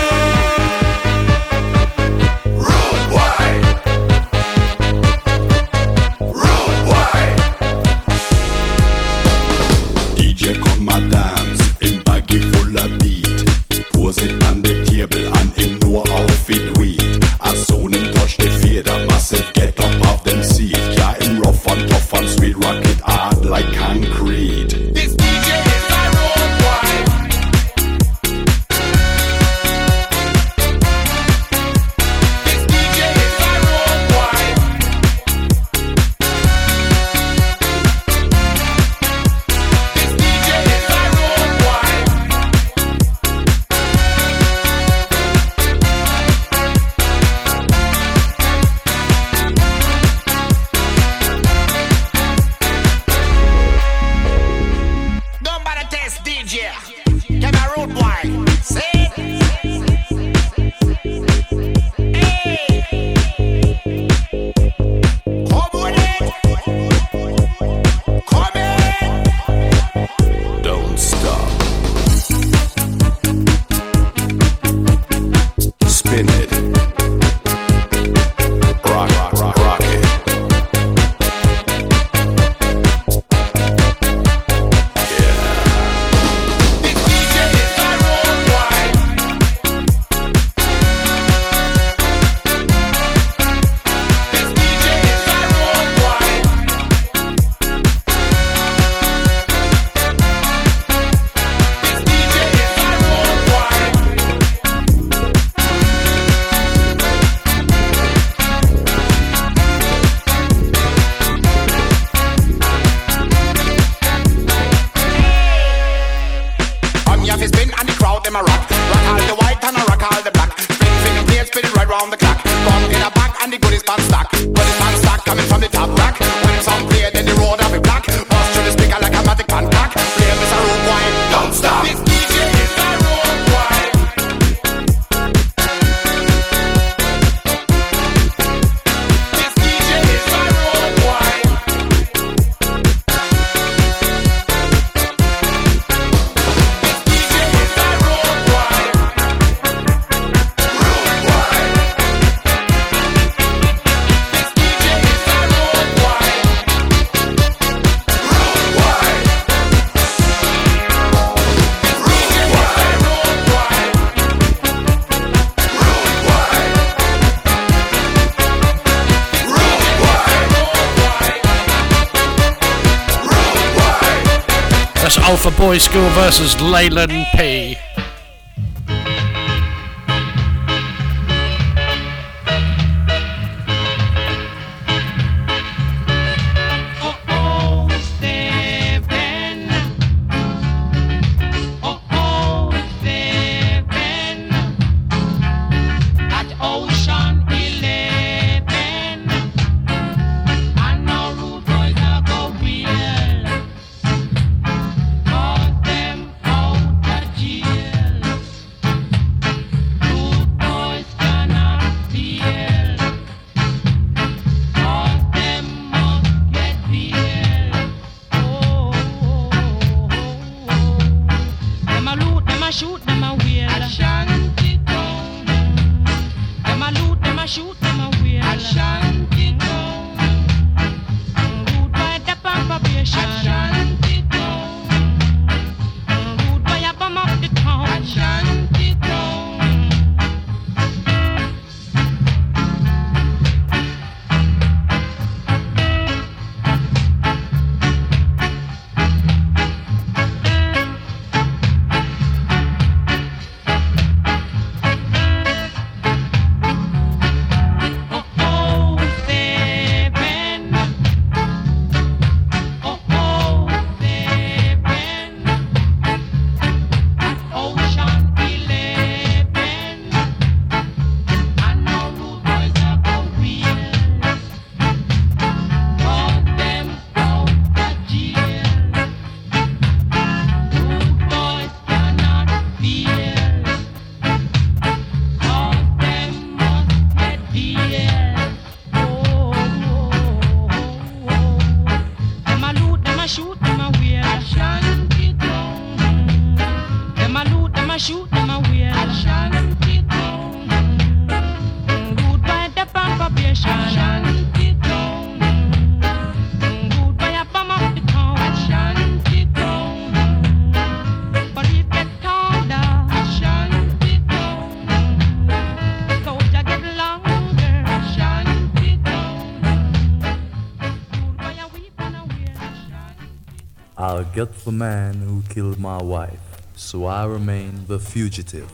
Boys School versus Leyland P. the man who killed my wife, so I remain the fugitive.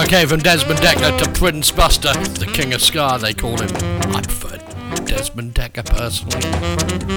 Okay, from Desmond Dekker to Prince Buster, the King of Ska, they call him. I prefer Desmond Dekker personally.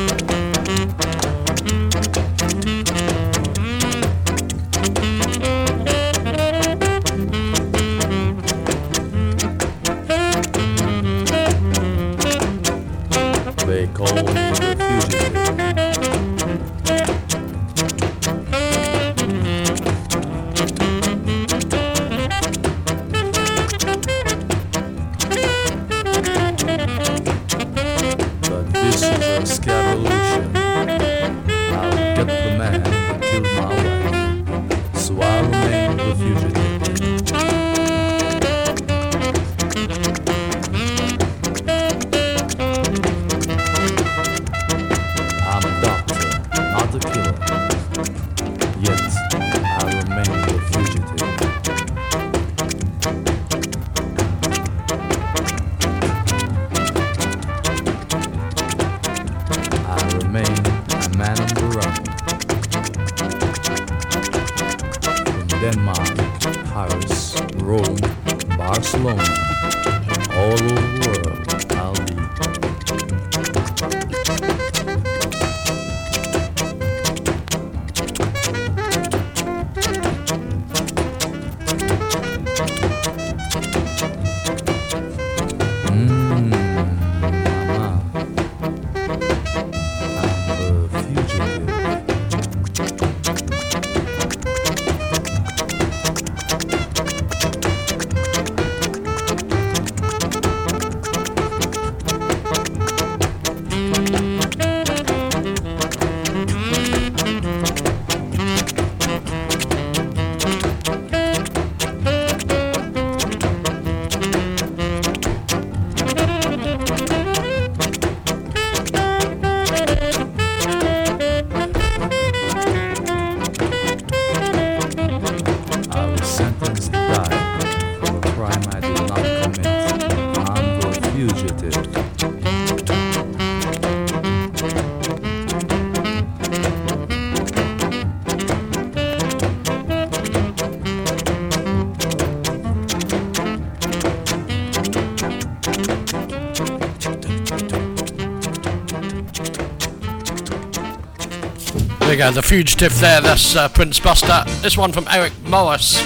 go, The Fugitive there, that's uh, Prince Buster. This one from Eric Morris.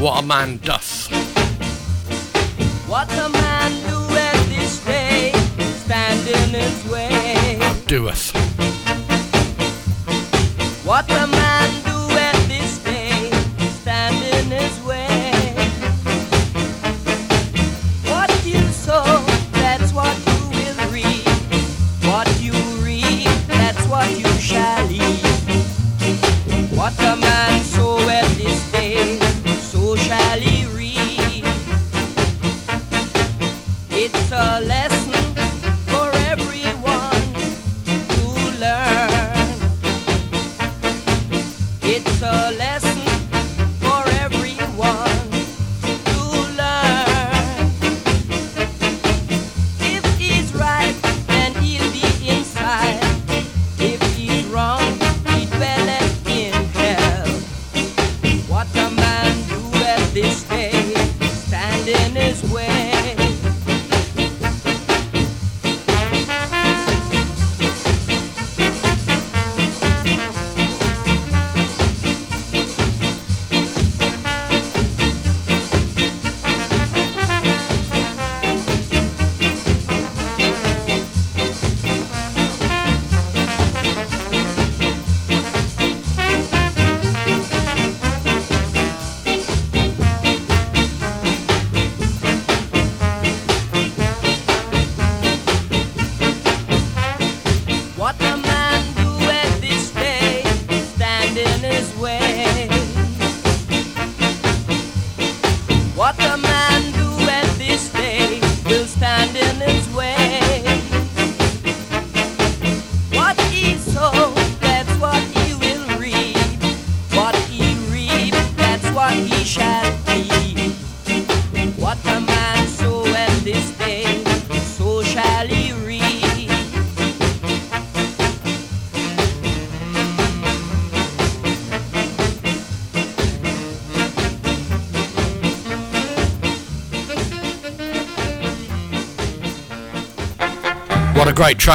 What a man doth. What a man doeth this day, standing his way. Doeth.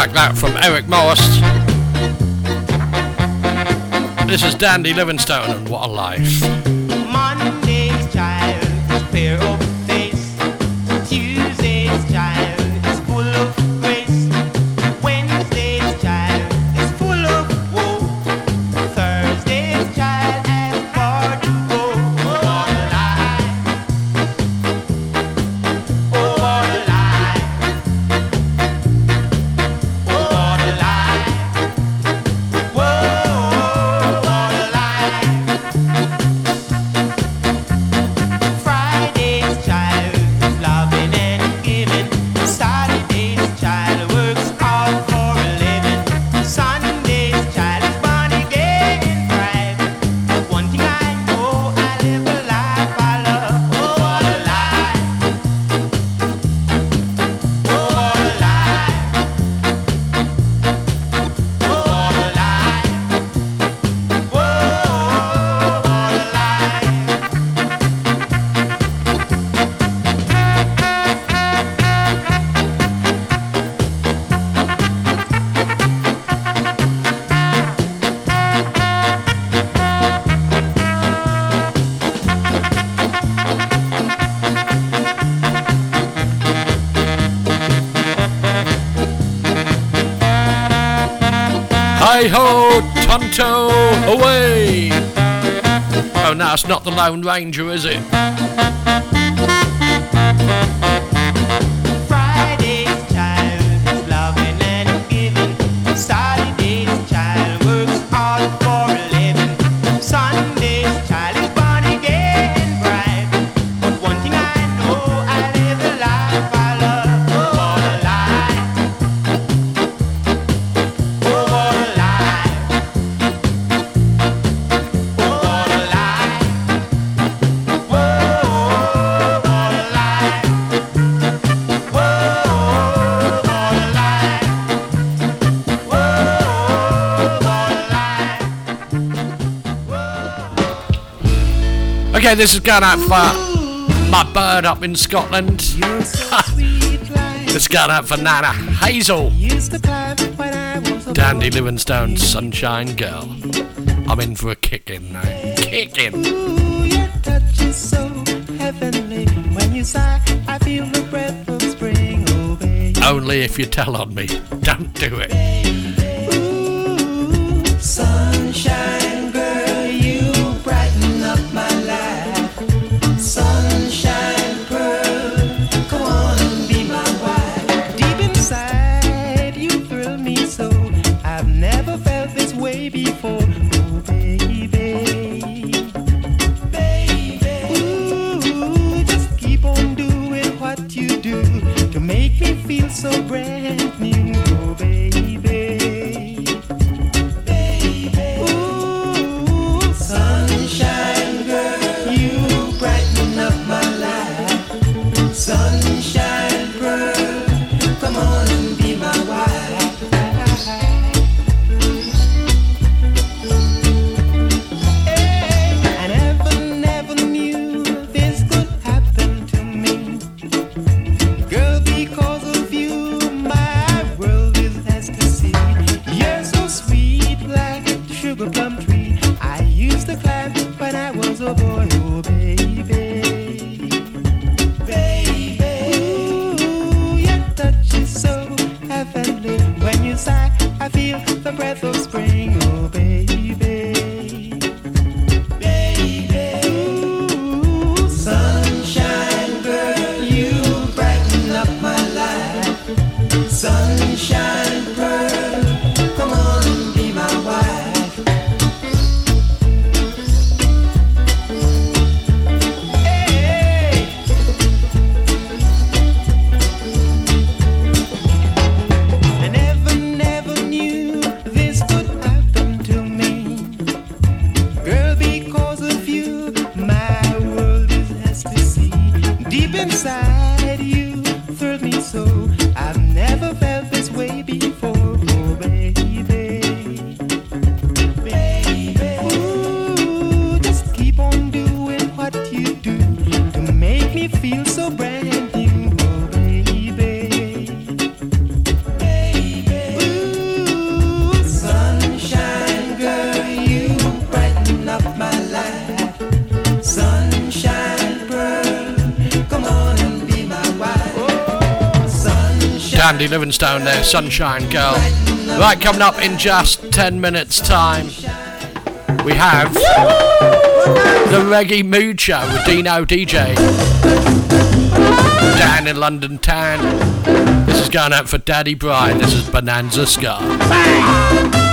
track that from Eric Morris. This is Dandy Livingstone and What a Life. town away. Oh, no, it's not the Lone Ranger, is it? Okay, this is going out for my bird up in Scotland. This going out for Nana Hazel. Dandy Livingstone, Sunshine Girl. I'm in for a kick in now. Kick in. Only if you tell on me. Don't do it. Livingstone there, Sunshine Girl. Right, coming up in just 10 minutes' time, we have the Reggae Mood Show with Dino DJ. Dan in London Town. This is going out for Daddy Brian. This is Bonanza Ska. Beat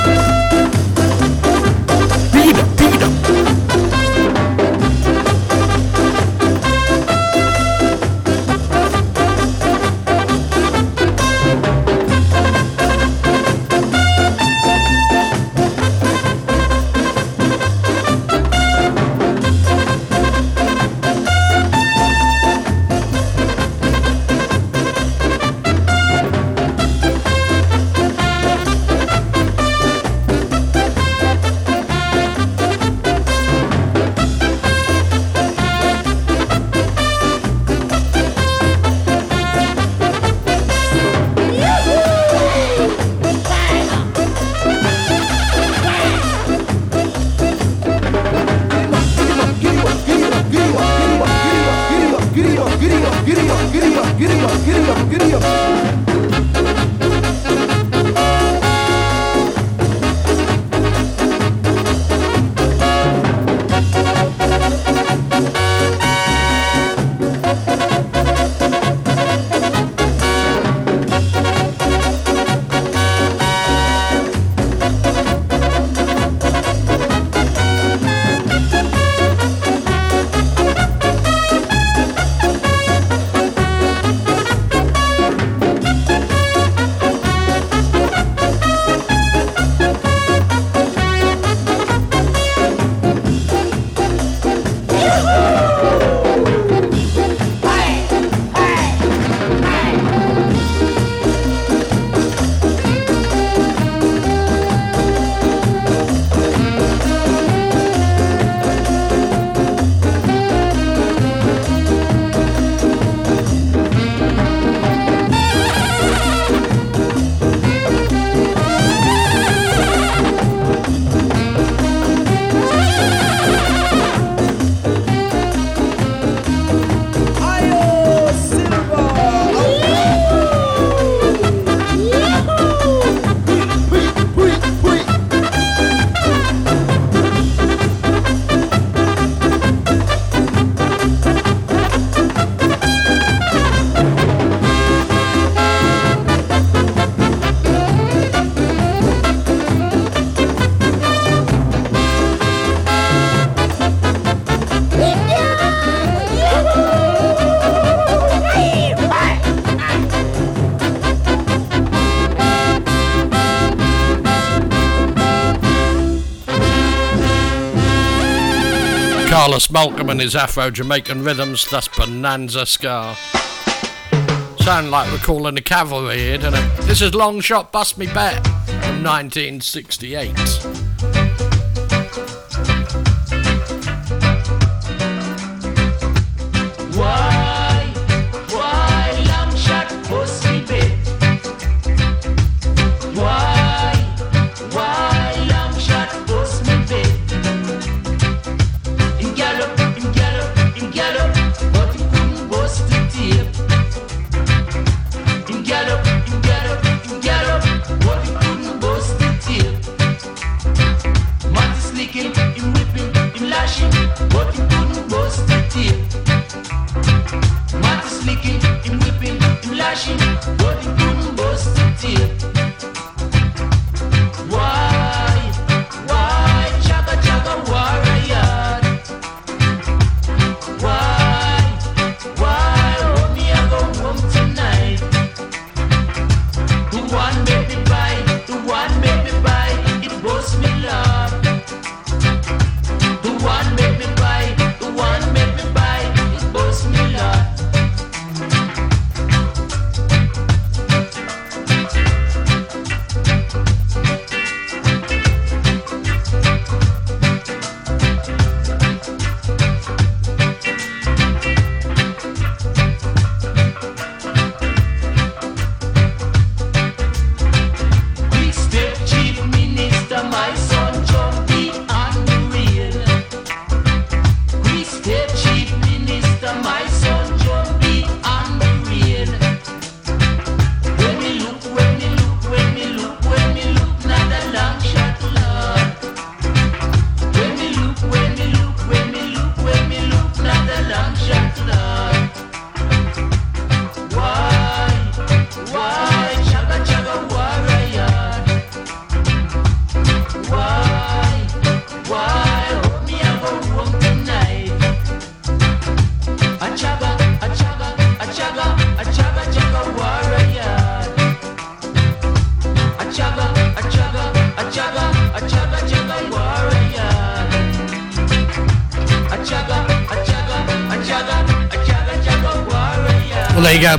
Carlos Malcolm and his Afro Jamaican rhythms, that's Bonanza Ska. Sound like we're calling the cavalry here, don't it? This is Long Shot Bust Me Bet from 1968.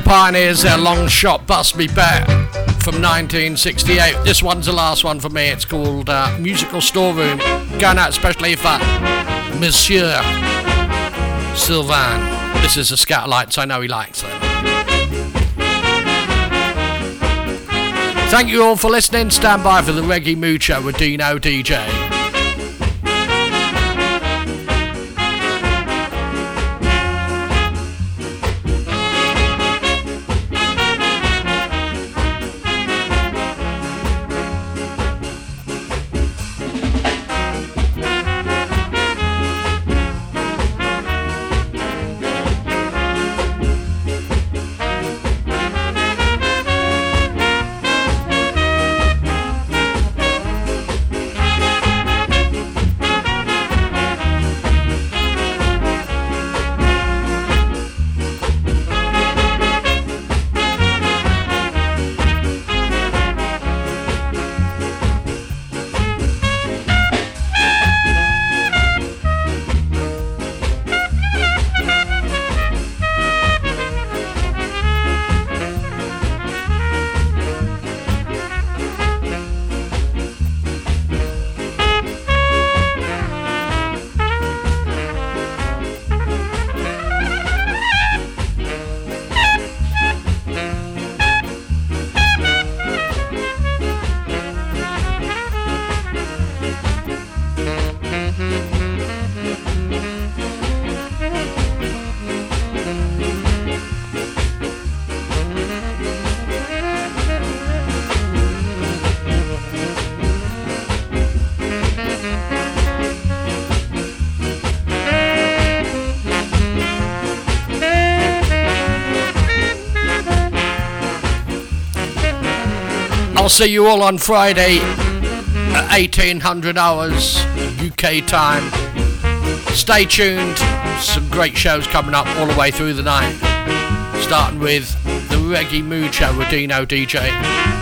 Pioneers, their long shot Bust Me Bet from 1968. This one's the last one for me. It's called uh, Musical Storeroom. Going out especially for Monsieur Sylvain. This is the Skatalites. I know he likes them. Thank you all for listening. Stand by for the Reggae Show with Dino DJ. See you all on Friday at 1800 hours UK time. Stay tuned. Some great shows coming up all the way through the night. Starting with the Reggae Mood Show with Dino DJ.